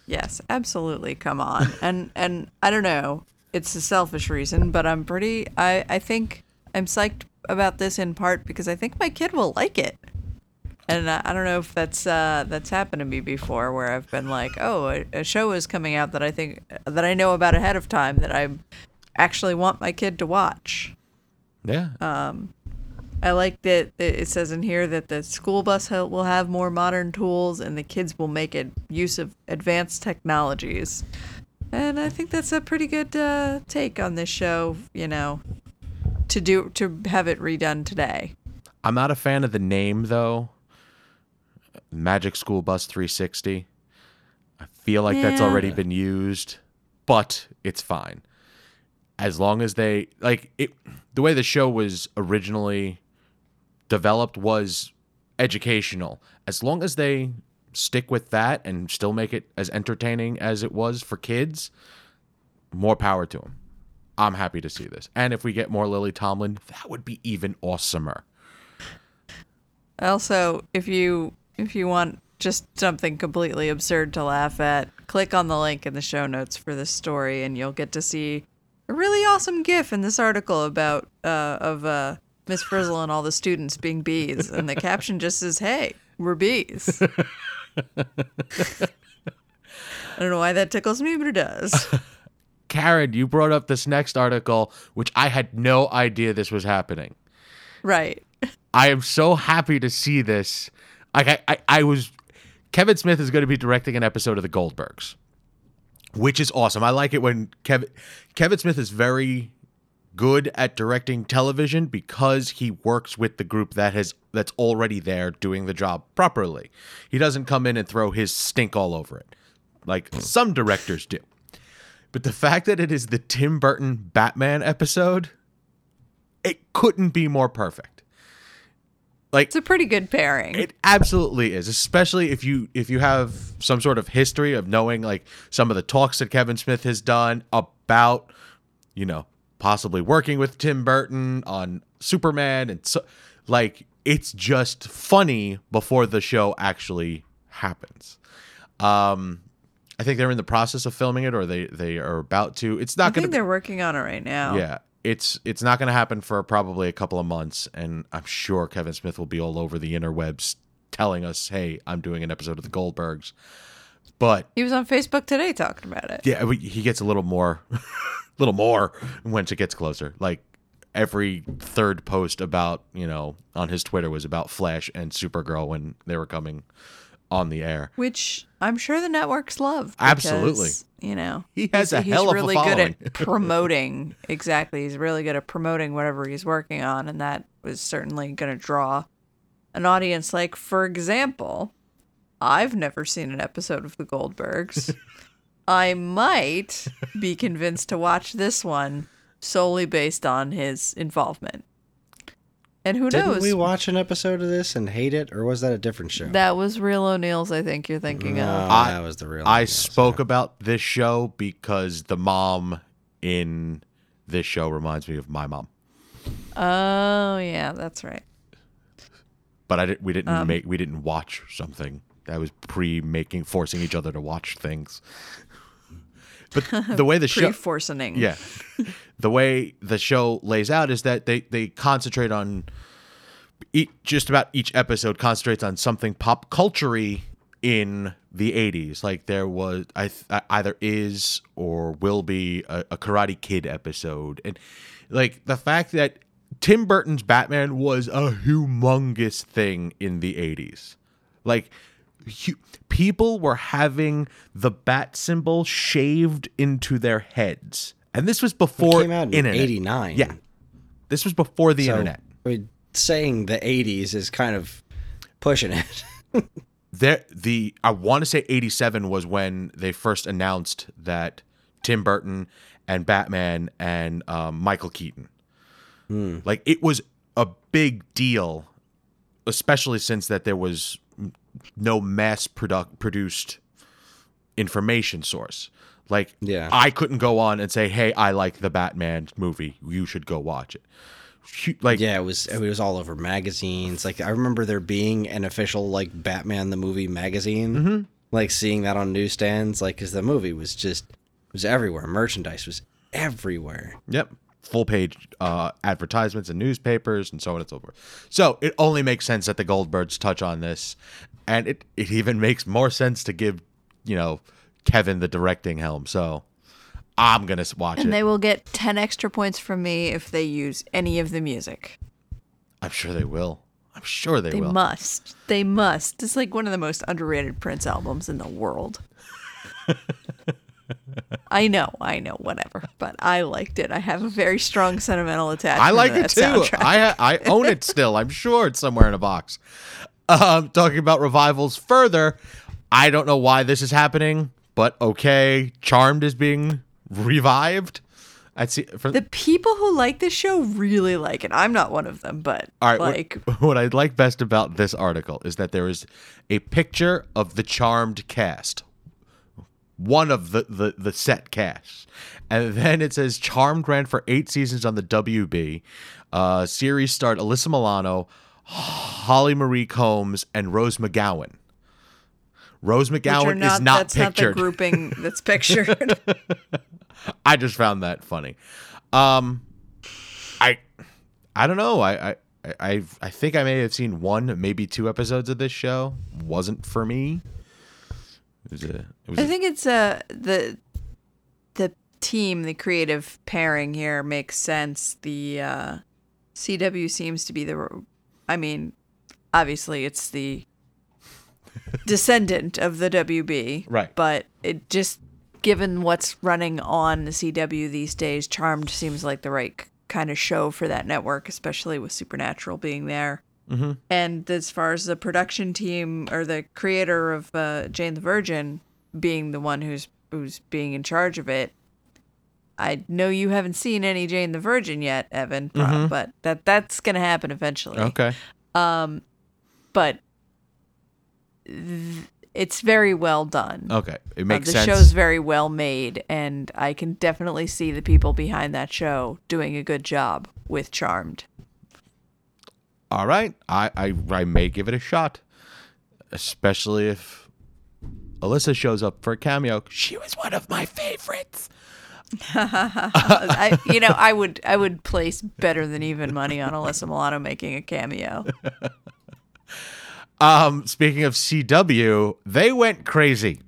Yes, absolutely. Come on. and and I don't know. It's a selfish reason, but I'm pretty. I I think I'm psyched about this in part because I think my kid will like it. And I, don't know if that's uh, that's happened to me before, where I've been like, oh, a, a show is coming out that I think that I know about ahead of time that I actually want my kid to watch. Yeah, I like that it says in here that the school bus will have more modern tools and the kids will make it use of advanced technologies. And I think that's a pretty good uh, take on this show, you know, to do to have it redone today. I'm not a fan of the name though. Magic School Bus 360. I feel like that's already been used, but it's fine. As long as they like it the way the show was originally developed was educational. As long as they stick with that and still make it as entertaining as it was for kids, more power to them. I'm happy to see this. And if we get more Lily Tomlin, that would be even awesomer. Also, if you if you want just something completely absurd to laugh at, click on the link in the show notes for this story, and you'll get to see a really awesome GIF in this article about uh, of uh, Miss Frizzle and all the students being bees, and the caption just says, "Hey, we're bees." I don't know why that tickles me, but it does. Karen, you brought up this next article, which I had no idea this was happening. right. I am so happy to see this. Like I, I, I was Kevin Smith is going to be directing an episode of the Goldbergs, which is awesome. I like it when Kevin Kevin Smith is very good at directing television because he works with the group that has that's already there doing the job properly. He doesn't come in and throw his stink all over it like some directors do. But the fact that it is the Tim Burton Batman episode, it couldn't be more perfect. Like It's a pretty good pairing. it absolutely is, especially if you if you have some sort of history of knowing like some of the talks that Kevin Smith has done about, you know, possibly working with Tim Burton on Superman and so like it's just funny before the show actually happens. Um I think they're in the process of filming it or they they are about to. It's not going think to they're working on it right now. yeah, it's it's not going to happen for probably a couple of months, and I'm sure Kevin Smith will be all over the interwebs telling us, "Hey, I'm doing an episode of the Goldbergs." But He was on Facebook today talking about it. yeah, he gets a little more, little more once it gets closer. Like every third post about you know on his Twitter was about Flash and Supergirl when they were coming on the air. which I'm sure the networks love. Absolutely. You know, He has he's, a hell he's of a really following. good at promoting. exactly, he's really good at promoting whatever he's working on, and that was certainly going to draw an audience. Like, for example, I've never seen an episode of The Goldbergs. I might be convinced to watch this one solely based on his involvement. And who Didn't knows? we watch an episode of this and hate it, or was that a different show? that was Real O'Neals, I think you're thinking no, of. I- that was the real. I yeah, spoke about this show because the mom in this show reminds me of my mom. Oh, yeah, that's right. But I didn't. We didn't Um, make. We didn't watch something that was pre-making, forcing each other to watch things. But the way the show, yeah, the way the show lays out is that they they concentrate on each, just about each episode concentrates on something pop culture in the 80s like there was I th- either is or will be a, a karate kid episode. And like the fact that tim burton's batman was a humongous thing in the 80s like people were having the bat symbol shaved into their heads and this was before It in internet. '89. yeah this was before the So, internet I mean, saying the '80s is kind of pushing it. there the I want to say 87 was when they first announced that Tim Burton and Batman and um, Michael Keaton. Like it was a big deal, especially since that there was no mass product produced information source. Like Yeah. I couldn't go on and say, "Hey, I like the Batman movie. You should go watch it." Like yeah, it was it was all over magazines. Like I remember there being an official like Batman the movie magazine. Mm-hmm. Like seeing that on newsstands, like because the movie was just was everywhere. Merchandise was everywhere. Yep. Full page uh, advertisements in newspapers and so on and so forth. So it only makes sense that the Goldbergs touch on this. And it, it even makes more sense to give, you know, Kevin the directing helm. So I'm going to watch And it. And they will get 10 extra points from me if they use any of the music. I'm sure they will. I'm sure they, They will. They must. They must. It's like one of the most underrated Prince albums in the world. I know, I know, whatever. But I liked it. I have a very strong sentimental attachment. I like to it too. soundtrack. I I own it still. I'm sure it's somewhere in a box. Um, talking about revivals further, I don't know why this is happening, but okay, Charmed is being revived. I see. From, the people who like this show really like it. I'm not one of them, but all right, like what, what I like best about this article is that there is a picture of the Charmed cast, one of the the, the set cast, and then it says Charmed ran for eight seasons on the WB. Uh, series starred Alyssa Milano, Holly Marie Combs, and Rose McGowan. Rose McGowan is not that's pictured. not the grouping that's pictured. I just found that funny. Um, I, I don't know. I, I, I, I think I may have seen one, maybe two episodes of this show. Wasn't for me. It was a. It was I a- think it's uh the the team, the creative pairing here makes sense. The uh, CW seems to be the, I mean, obviously it's the descendant of the WB, Right. But it just given what's running on the CW these days, Charmed seems like the right kind of show for that network, especially with Supernatural being there. Mm-hmm. And as far as the production team or the creator of uh, Jane the Virgin being the one who's who's being in charge of it, I know you haven't seen any Jane the Virgin yet, Evan, Mhm. but that that's gonna happen eventually. okay. Um, But th- it's very well done. Okay. It Uh, makes the sense. show's very well made, and I can definitely see the people behind that show doing a good job with Charmed. All right. I, I, I may give it a shot, especially if Alyssa shows up for a cameo. She was one of my favorites. I, you know, I would I would place better than even money on Alyssa Milano making a cameo. Um, speaking of CW, they went crazy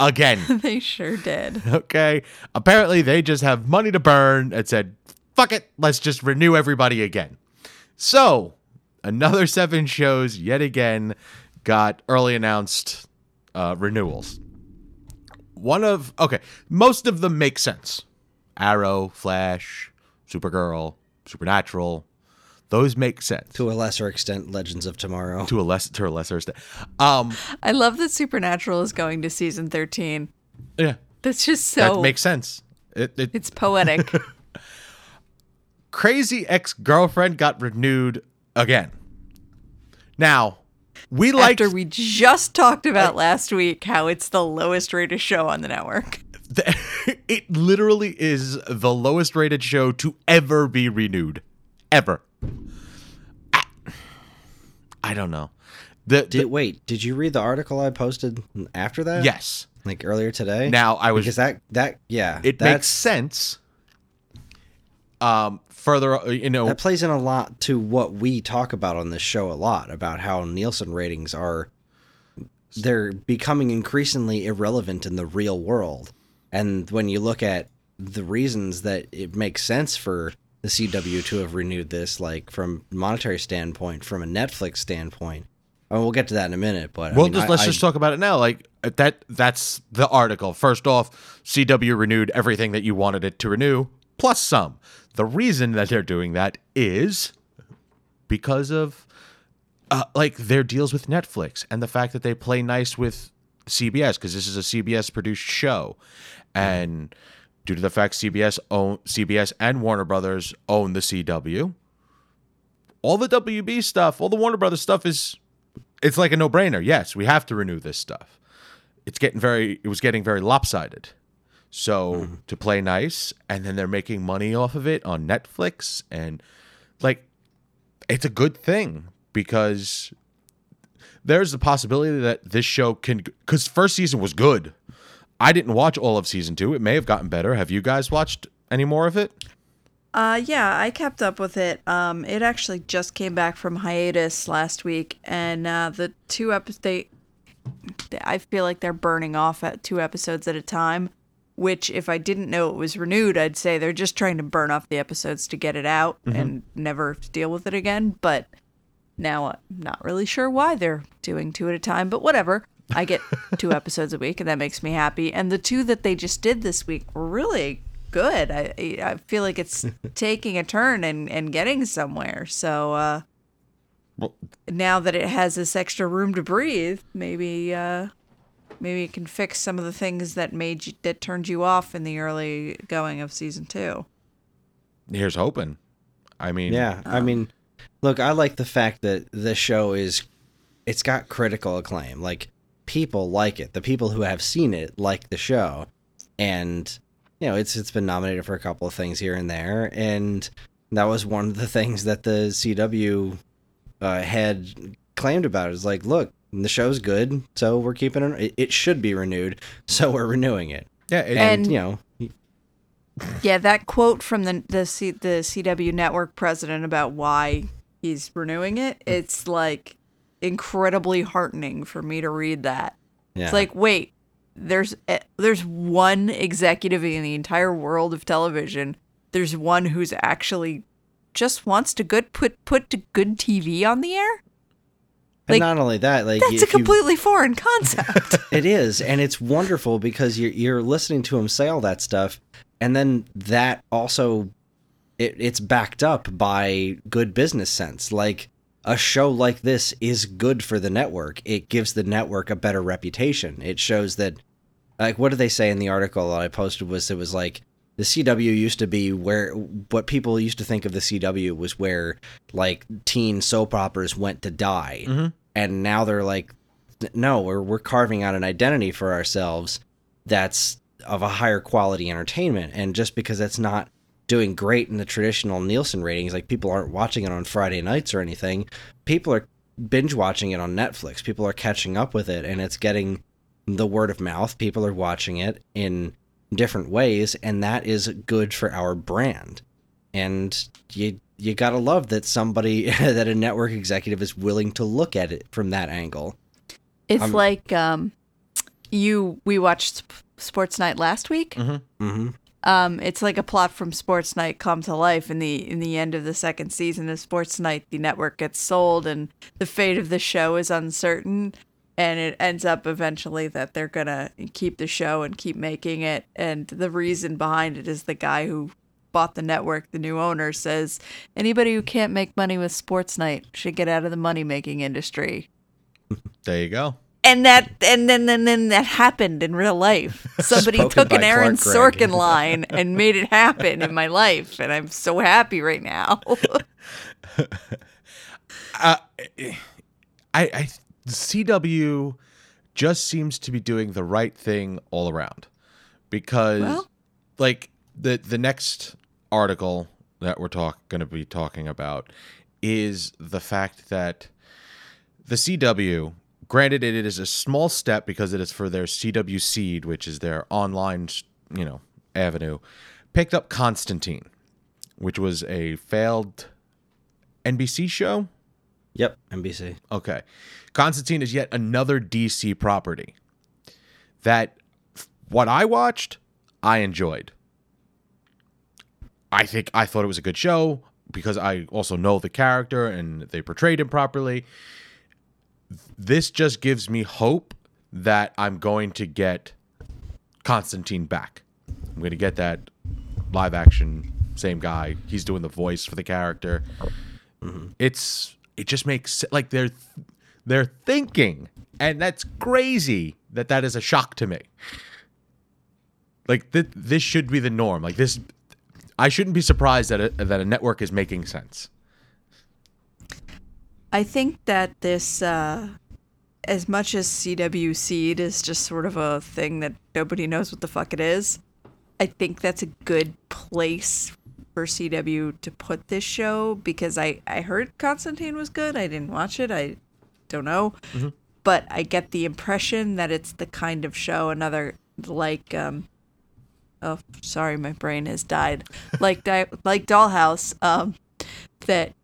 again. they sure did. Okay. Apparently, they just have money to burn and said, fuck it, let's just renew everybody again. So, another seven shows yet again got early announced uh, renewals. One of okay, most of them make sense. Arrow, Flash, Supergirl, Supernatural, those make sense To a lesser extent, Legends of Tomorrow. to a less to a lesser extent. Um, I love that Supernatural is going to season 13. yeah, That's just so that makes sense. It, it it's poetic. crazy ex girlfriend got renewed again. Now, we like After we just talked about last week how it's the lowest rated show on the network. it literally is the lowest rated show to ever be renewed, ever. I, I don't know. The, the- Did wait? Did you read the article I posted after that? yes. like earlier today. Now I was because that that yeah, it makes sense. Um, further, uh, you know, that plays in a lot to what we talk about on this show a lot about how Nielsen ratings are they're becoming increasingly irrelevant in the real world. And when you look at the reasons that it makes sense for the CW to have renewed this, like from a monetary standpoint, from a Netflix standpoint, and we'll get to that in a minute. But I well, mean, just I- let's I- just talk about it now. Like uh, that. That's the article. First off, CW renewed everything that you wanted it to renew, plus some. The reason that they're doing that is because of uh, like their deals with Netflix and the fact that they play nice with CBS because this is a CBS produced show, and due to the fact CBS own CBS and Warner Brothers own the CW, all the WB stuff, all the Warner Brothers stuff is it's like a no-brainer. Yes, we have to renew this stuff. It's getting very it was getting very lopsided. So to play nice and then they're making money off of it on Netflix and like it's a good thing because there's the possibility that this show can cuz first season was good. I didn't watch all of season 2. It may have gotten better. Have you guys watched any more of it? Uh yeah, I kept up with it. Um it actually just came back from hiatus last week and uh the two episodes they I feel like they're burning off at two episodes at a time, which if I didn't know it was renewed, I'd say they're just trying to burn off the episodes to get it out and never deal with it again, but now I'm not really sure why they're doing two at a time, but whatever. I get two episodes a week, and that makes me happy. And the two that they just did this week were really good. I I feel like it's taking a turn and, and getting somewhere. So uh, Well- now that it has this extra room to breathe, maybe uh, maybe it can fix some of the things that made you that turned you off in the early going of season two. Here's hoping. I mean, Yeah, I mean, look, I like the fact that the show is it's got critical acclaim. Like people like it. The people who have seen it like the show. And you know, it's it's been nominated for a couple of things here and there and that was one of the things that the CW uh, had claimed about it. Is like, look, the show's good, so we're keeping it. It, it should be renewed, so we're renewing it. yeah, it, And, And- you know, Yeah, that quote from the the C, the CW network president about why he's renewing it, it's like incredibly heartening for me to read that. yeah. It's like, wait, there's eh, there's one executive in the entire world of television. There's one who's actually just wants to good put put to good TV on the air. And not only that, like That's a if you- completely foreign concept. It is, and it's wonderful because you're you're listening to him say all that stuff, and then that also it, it's backed up by good business sense. Like a show like this is good for the network. It gives the network a better reputation. It shows that, like, what did they say in the article that I posted? Was it was like the CW used to be where what people used to think of the CW was where like teen soap operas went to die, mm-hmm. And now they're like no, we're we're carving out an identity for ourselves that's of a higher quality entertainment. And just because it's not doing great in the traditional Nielsen ratings, like people aren't watching it on Friday nights or anything, people are binge watching it on Netflix. People are catching up with it and it's getting the word of mouth. People are watching it in different ways, and that is good for our brand. And you you gotta love that somebody that a network executive is willing to look at it from that angle. it's I'm- like um, you we watched Sports Night last week. Mm-hmm. Um, it's like a plot from Sports Night come to life in the in the end of the second season of Sports Night. The network gets sold, and the fate of the show is uncertain. and it ends up eventually that they're gonna keep the show and keep making it and the reason behind it is the guy who bought the network the new owner says anybody who can't make money with sports night should get out of the money making industry. There you go. and that and then then then that happened in real life. Somebody took an aaron Clark sorkin line and made it happen in my life and i'm so happy right now. Uh, I, I CW just seems to be doing the right thing all around because Well- like the the next article that we're talk going to be talking about is the fact that the CW granted it is a small step because it is for their CW Seed which is their online you know avenue picked up Constantine which was a failed NBC show Yep, NBC. Okay. Constantine is yet another DC property that what I watched, I enjoyed. I think I thought it was a good show because I also know the character and they portrayed him properly. This just gives me hope that I'm going to get Constantine back. I'm going to get that live action same guy. He's doing the voice for the character mm-hmm. it's it just makes like they're they're thinking and that's crazy that that is a shock to me like th- this should be the norm like this i shouldn't be surprised that a, that a network is making sense I think that this, uh, as much as CW Seed is just sort of a thing that nobody knows what the fuck it is, I think that's a good place for CW to put this show because I, I heard Constantine was good. I didn't watch it. I don't know. But I get the impression that it's the kind of show, another like, um, oh, sorry, my brain has died. Like, di- like Dollhouse, um, that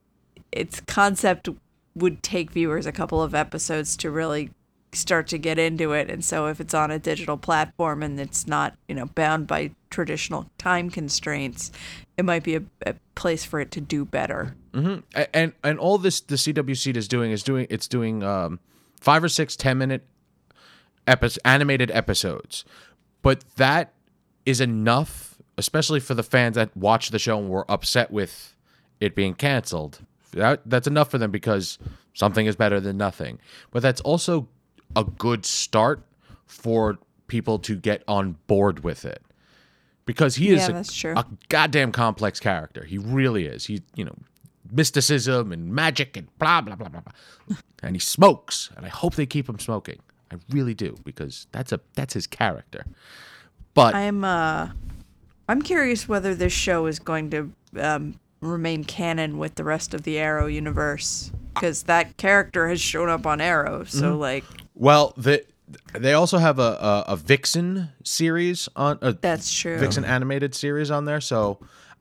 its concept would take viewers a couple of episodes to really start to get into it. And so if it's on a digital platform and it's not you know bound by traditional time constraints it might be a, a place for it to do better. Hmm and and all this the cw seed is doing is doing it's doing um five or six ten minute epi- animated episodes. But that is enough especially for the fans that watch the show and were upset with it being canceled that, that's enough for them because something is better than nothing but that's also a good start for people to get on board with it because he is Yeah, a, a goddamn complex character. He really is. He, you know, mysticism and magic and blah blah blah blah blah. and he smokes, and I hope they keep him smoking. I really do because that's a that's his character. But i'm uh i'm curious whether this show is going to um, remain canon with the rest of the arrow universe because that character has shown up on arrow so like well, the they also have a a, a Vixen series on a That's true. Vixen animated series on there. So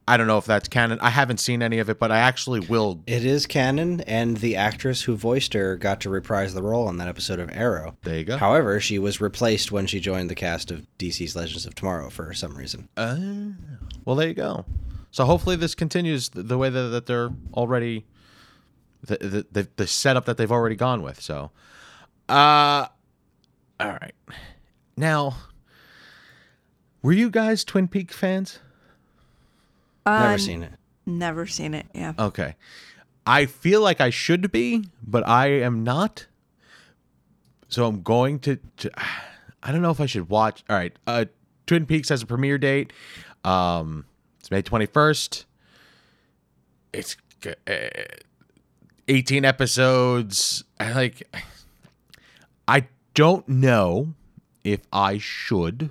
I don't know if that's canon. I haven't seen any of it, but I actually will. It is canon, and the actress who voiced her got to reprise the role in that episode of Arrow. There you go. However, she was replaced when she joined the cast of DC's Legends of Tomorrow for some reason. Uh, well, there you go. So hopefully this continues the, the way that, that they're already the, the the the setup that they've already gone with. So, uh, all right. Now, were you guys Twin Peak fans? Never Um, seen it. never seen it yeah Okay. I feel like I should be, but I am not. So I'm going to, to I don't know if I should watch. All right. Uh Twin Peaks has a premiere date. Um it's May 21st. It's uh, 18 episodes. I like I don't know if I should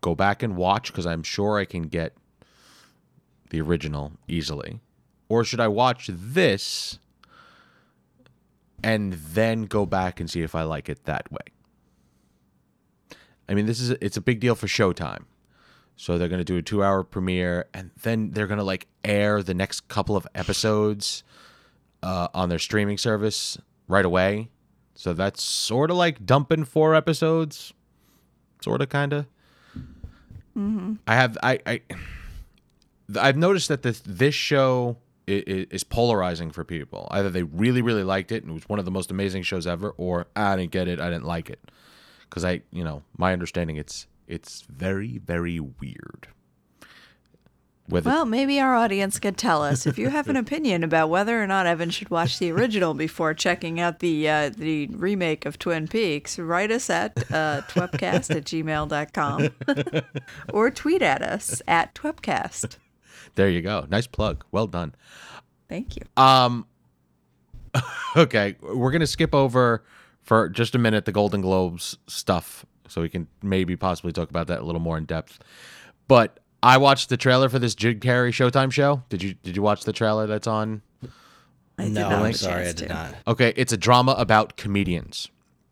go back and watch cuz I'm sure I can get the original easily? Or should I watch this and then go back and see if I like it that way? I mean, this is it's a big deal for Showtime. So they're going to do a 2-hour premiere and then they're going to like air the next couple of episodes uh, on their streaming service right away. So that's sort of like dumping four episodes, sort of kind of. I have I I I've noticed that this this show i- i- is polarizing for people. Either they really really liked it and it was one of the most amazing shows ever, or "Ah, I didn't get it, I didn't like it. Because I, you know, my understanding it's it's very very weird. Whether Well, maybe our audience could tell us if you have an opinion about whether or not Evan should watch the original before checking out the uh, the remake of Twin Peaks. Write us at uh, twepcast at gmail.com or tweet at us at twepcast. There you go, nice plug, well done. Thank you. Um, okay, we're gonna skip over for just a minute the Golden Globes stuff, so we can maybe possibly talk about that a little more in depth. But I watched the trailer for this Jim Carrey Showtime show. Did you Did you watch the trailer that's on? I no, I'm sorry, I did to. not. Okay, it's a drama about comedians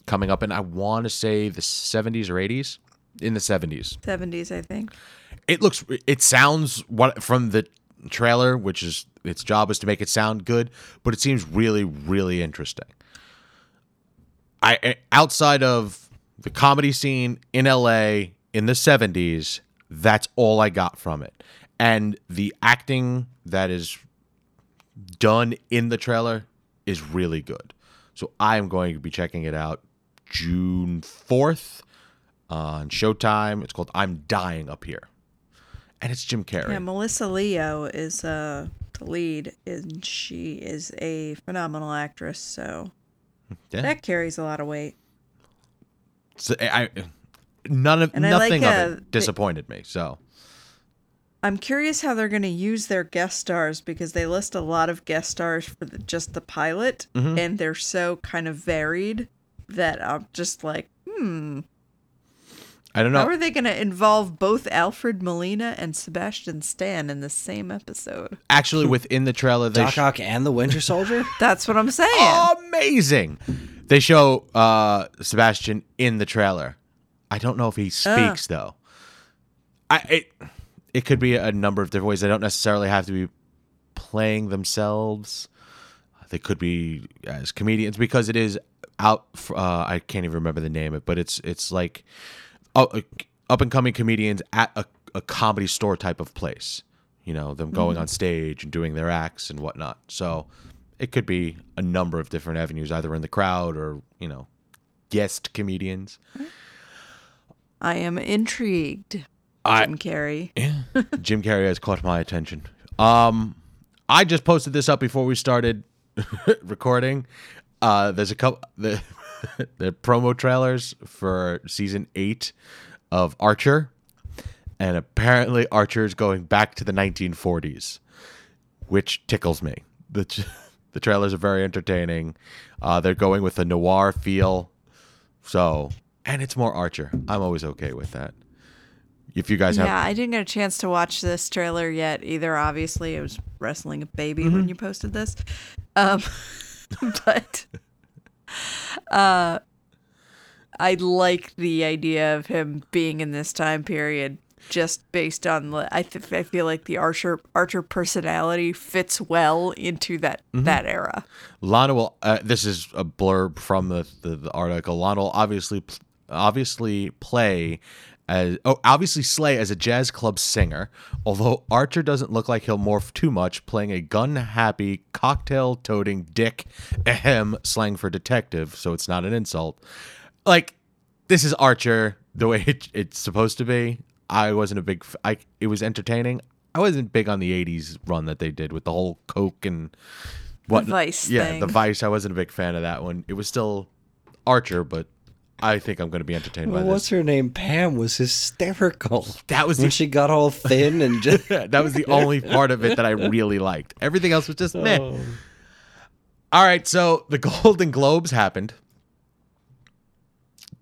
coming up in I want to say the 70s or 80s, in the 70s. 70s, I think. It looks it sounds what from the trailer, which is its job is to make it sound good, but it seems really really interesting. I I- outside of the comedy scene in LA in the 70s, that's all I got from it. And the acting that is done in the trailer is really good. So I am going to be checking it out June 4th on Showtime. It's called I'm Dying Up Here. And it's Jim Carrey. Yeah, Melissa Leo is uh, the lead, and she is a phenomenal actress, so Yeah. that carries a lot of weight. So I, none of And I like, nothing of uh, it disappointed me. So I'm curious how they're going to use their guest stars because they list a lot of guest stars for the, just the pilot, Mm-hmm. and they're so kind of varied that I'm just like, hmm, I don't know. how are they going to involve both Alfred Molina and Sebastian Stan in the same episode? Actually, within the trailer, they Doc sh- Ock and the Winter Soldier. That's what I'm saying. Amazing. They show uh, Sebastian in the trailer. I don't know if he speaks though. I it it could be a number of different ways. They don't necessarily have to be playing themselves. They could be as comedians because it is out. f- Uh, I can't even remember the name of it, but it's it's like uh, up and coming comedians at a, a comedy store type of place. You know, them going on stage and doing their acts and whatnot. So it could be a number of different avenues, either in the crowd or you know, guest comedians. I am intrigued. I- Jim Carrey. Jim Carrey has caught my attention. Um, I just posted this up before we started recording. Uh, there's a couple the the promo trailers for season eight of Archer, and apparently Archer is going back to the 1940s, which tickles me. the The trailers are very entertaining. Uh, they're going with a noir feel, so and it's more Archer. I'm always okay with that. If you guys have Yeah, I didn't get a chance to watch this trailer yet either. Obviously, I was wrestling a baby Mm-hmm. when you posted this. Um, but uh, I like the idea of him being in this time period just based on the. I, th- I feel like the Archer Archer personality fits well into that Mm-hmm. that era. Lana will. Uh, this is a blurb from the, the, the article. Lana will obviously obviously play as oh obviously slay as a jazz club singer. Although Archer doesn't look like he'll morph too much, playing a gun happy cocktail toting dick, ahem slang for detective, so it's not an insult. Like this is Archer the way it, it's supposed to be. I wasn't a big. I it was entertaining. I wasn't big on the '80s run that they did with the whole coke and what Vice yeah thing. the vice i wasn't a big fan of that one it was still archer but i think i'm going to be entertained by Well, what's this her name? Pam was hysterical. that was when the she got all thin and just. that was the only part of it that i really liked everything else was just meh Oh. all right so the golden globes happened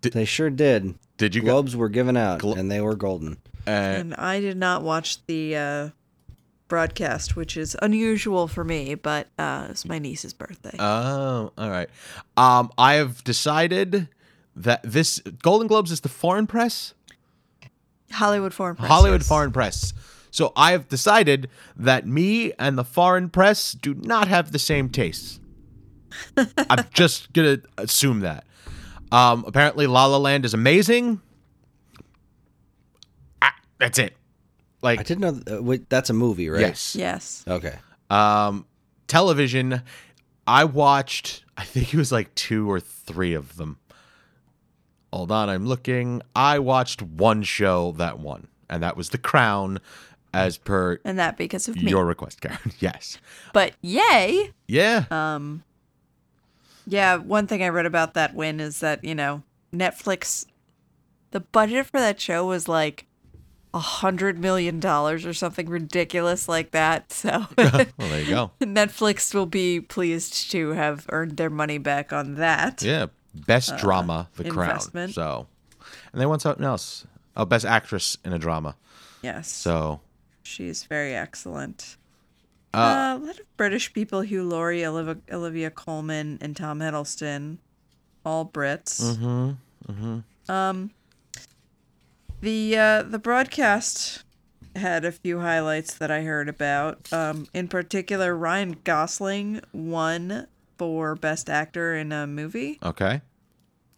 They sure did. did you go Globes were given out, Glo- and they were golden. uh, And I did not watch the uh, broadcast, which is unusual for me, but uh, it's my niece's birthday. oh all right um i have decided that this golden globes is the foreign press Hollywood Foreign Press. Hollywood yes. Foreign Press. So I have decided that me and the foreign press do not have the same tastes. I'm just gonna assume that. Um, apparently, La La Land is amazing. Ah, that's it. Like I didn't know. th- uh, wait, that's a movie, right? yes. Yes. Okay. Um, television, I watched. I think it was like two or three of them. Hold on, I'm looking. I watched one show that won, and that was The Crown, as per And that because of me. your request, Karen. yes. But yay! Yeah. Um, yeah, one thing I read about that win is that, you know, Netflix, the budget for that show was like a hundred million dollars or something ridiculous like that. So well, there you go. Netflix will be pleased to have earned their money back on that. Yeah. Best drama, The Crown. Uh. So, and they want something else. Oh, best actress in a drama. Yes. So, She's very excellent. Uh, a lot of British people: Hugh Laurie, Olivia, Olivia Colman, and Tom Hiddleston, all Brits. Mm-hmm. Mm-hmm. Um, the uh, the broadcast had a few highlights that I heard about. Um, in particular, Ryan Gosling won for Best Actor in a movie. okay.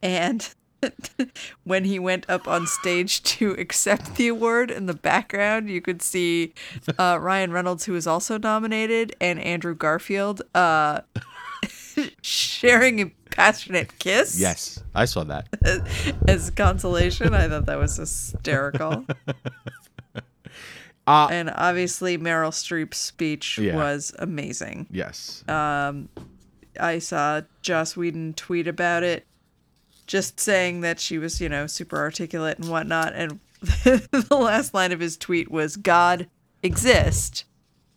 And when he went up on stage to accept the award in the background, you could see uh, Ryan Reynolds, who was also nominated, and Andrew Garfield uh, sharing a passionate kiss Yes, I saw that. as consolation. I thought that was hysterical. Uh, and obviously, Meryl Streep's speech Yeah. was amazing. yes. I saw Joss Whedon tweet about it, just saying that she was, you know, super articulate and whatnot. And the last line of his tweet was, God exist,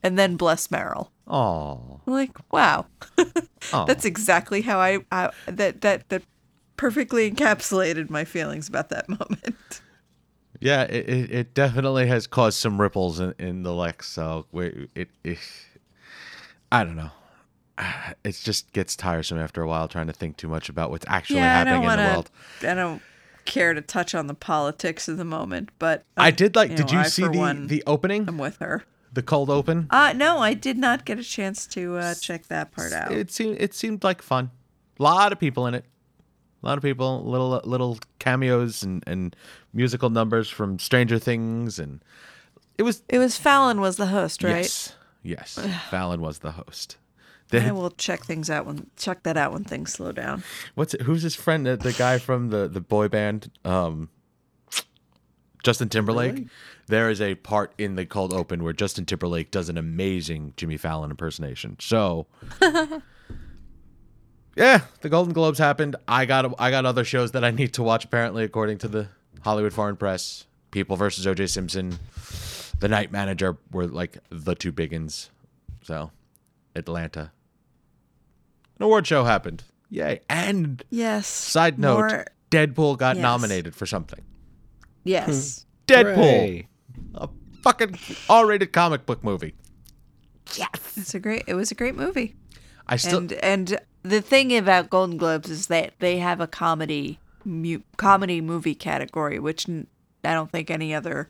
and then bless Meryl. Oh. Like, wow. That's exactly how I, I that that that perfectly encapsulated my feelings about that moment. Yeah, it, it, it definitely has caused some ripples in, in the Lex. So we, it, it, I don't know. It just gets tiresome after a while trying to think too much about what's actually yeah, happening don't in the world. I don't care to touch on the politics of the moment, but I um, did like. did know, you I, see the one, the opening, I'm with her. the cold open? Uh no, I did not get a chance to uh, check that part out. It seemed it seemed like fun. A lot of people in it. A lot of people, little little cameos and, and musical numbers from Stranger Things, and it was It was Fallon was the host, right? yes, yes. Fallon was the host. They- I will check things out when check that out when things slow down. What's it, who's his friend? The, the guy from the the boy band, um, Justin Timberlake. There is a part in the cold open where Justin Timberlake does an amazing Jimmy Fallon impersonation. So, yeah, the Golden Globes happened. I got I got other shows that I need to watch. Apparently, according to the Hollywood Foreign Press, People versus O.J. Simpson, The Night Manager were like the two big ones. So, Atlanta. An award show happened. Yay! And Yes. Side note, more- Deadpool got Yes. nominated for something. Yes. Deadpool, Hooray. a fucking R-rated comic book movie. Yes. It's a great it was a great movie. I still and and the thing about Golden Globes is that they have a comedy mu- comedy movie category, which n- I don't think any other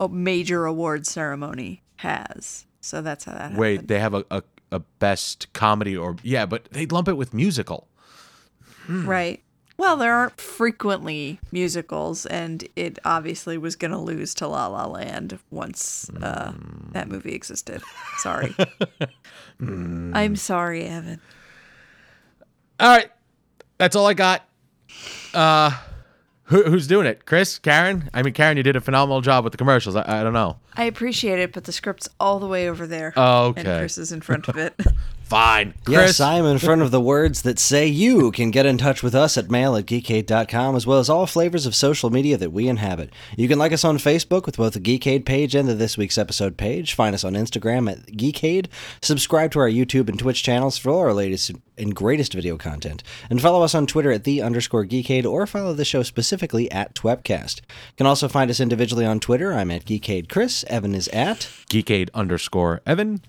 uh, major award ceremony has. So that's how that happened. wait. They have a, a a best comedy or yeah, but they lump it with musical. Right. Well, there aren't frequently musicals, and it obviously was going to lose to La La Land once uh, that movie existed. Sorry. I'm sorry, Evan. All right, that's all I got. Uh, who, who's doing it? Chris, Karen? I mean, Karen, you did a phenomenal job with the commercials. I, I don't know. I appreciate it, but the script's all the way over there. Oh, And okay. Chris is in front of it. Fine, Chris. Yes, I am in front of the words that say you can get in touch with us at mail at geekade.com as well as all flavors of social media that we inhabit. You can like us on Facebook with both the Geekade page and the This Week's Episode page. Find us on Instagram at Geekade. Subscribe to our YouTube and Twitch channels for all our latest and greatest video content. And follow us on Twitter at the underscore Geekade or follow the show specifically at Twepcast. You can also find us individually on Twitter. I'm at Geekade Chris. Evan is at. Geekade underscore Evan.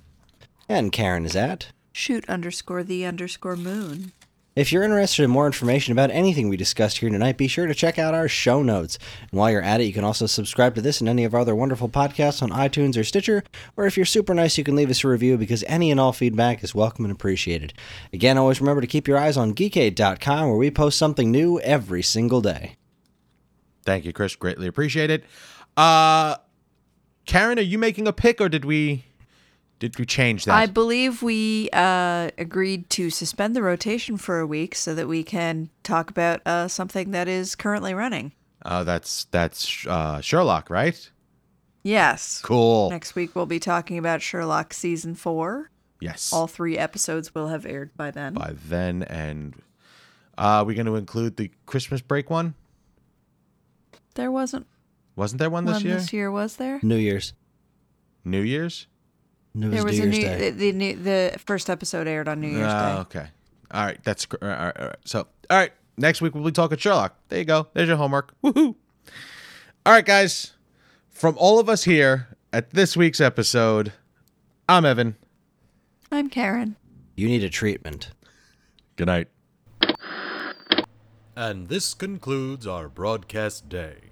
And Karen is at. Shoot underscore the underscore moon. If you're interested in more information about anything we discussed here tonight, be sure to check out our show notes. And while you're at it, you can also subscribe to this and any of our other wonderful podcasts on iTunes or Stitcher. Or if you're super nice, you can leave us a review because any and all feedback is welcome and appreciated. Again, always remember to keep your eyes on geekade.com where we post something new every single day. Thank you, Chris. Greatly appreciate it. Uh, Karen, are you making a pick or did we Did we change that? I believe we uh, agreed to suspend the rotation for a week so that we can talk about uh, something that is currently running. Oh, that's that's uh, Sherlock, right? Yes. Cool. Next week we'll be talking about Sherlock season four. Yes. All three episodes will have aired by then. By then, and uh, are we going to include the Christmas break one? There wasn't Wasn't there one this one year? this year, was there? New Year's. New Year's. It There was New a new Day. the, the new the first episode aired on New Year's Oh, Day. okay. All right. That's all right, all right. So, all right. Next week we'll be talking Sherlock. There you go. There's your homework. Woohoo! All right, guys. From all of us here at this week's episode, I'm Evan. I'm Karen. You need a treatment. Good night. And this concludes our broadcast day.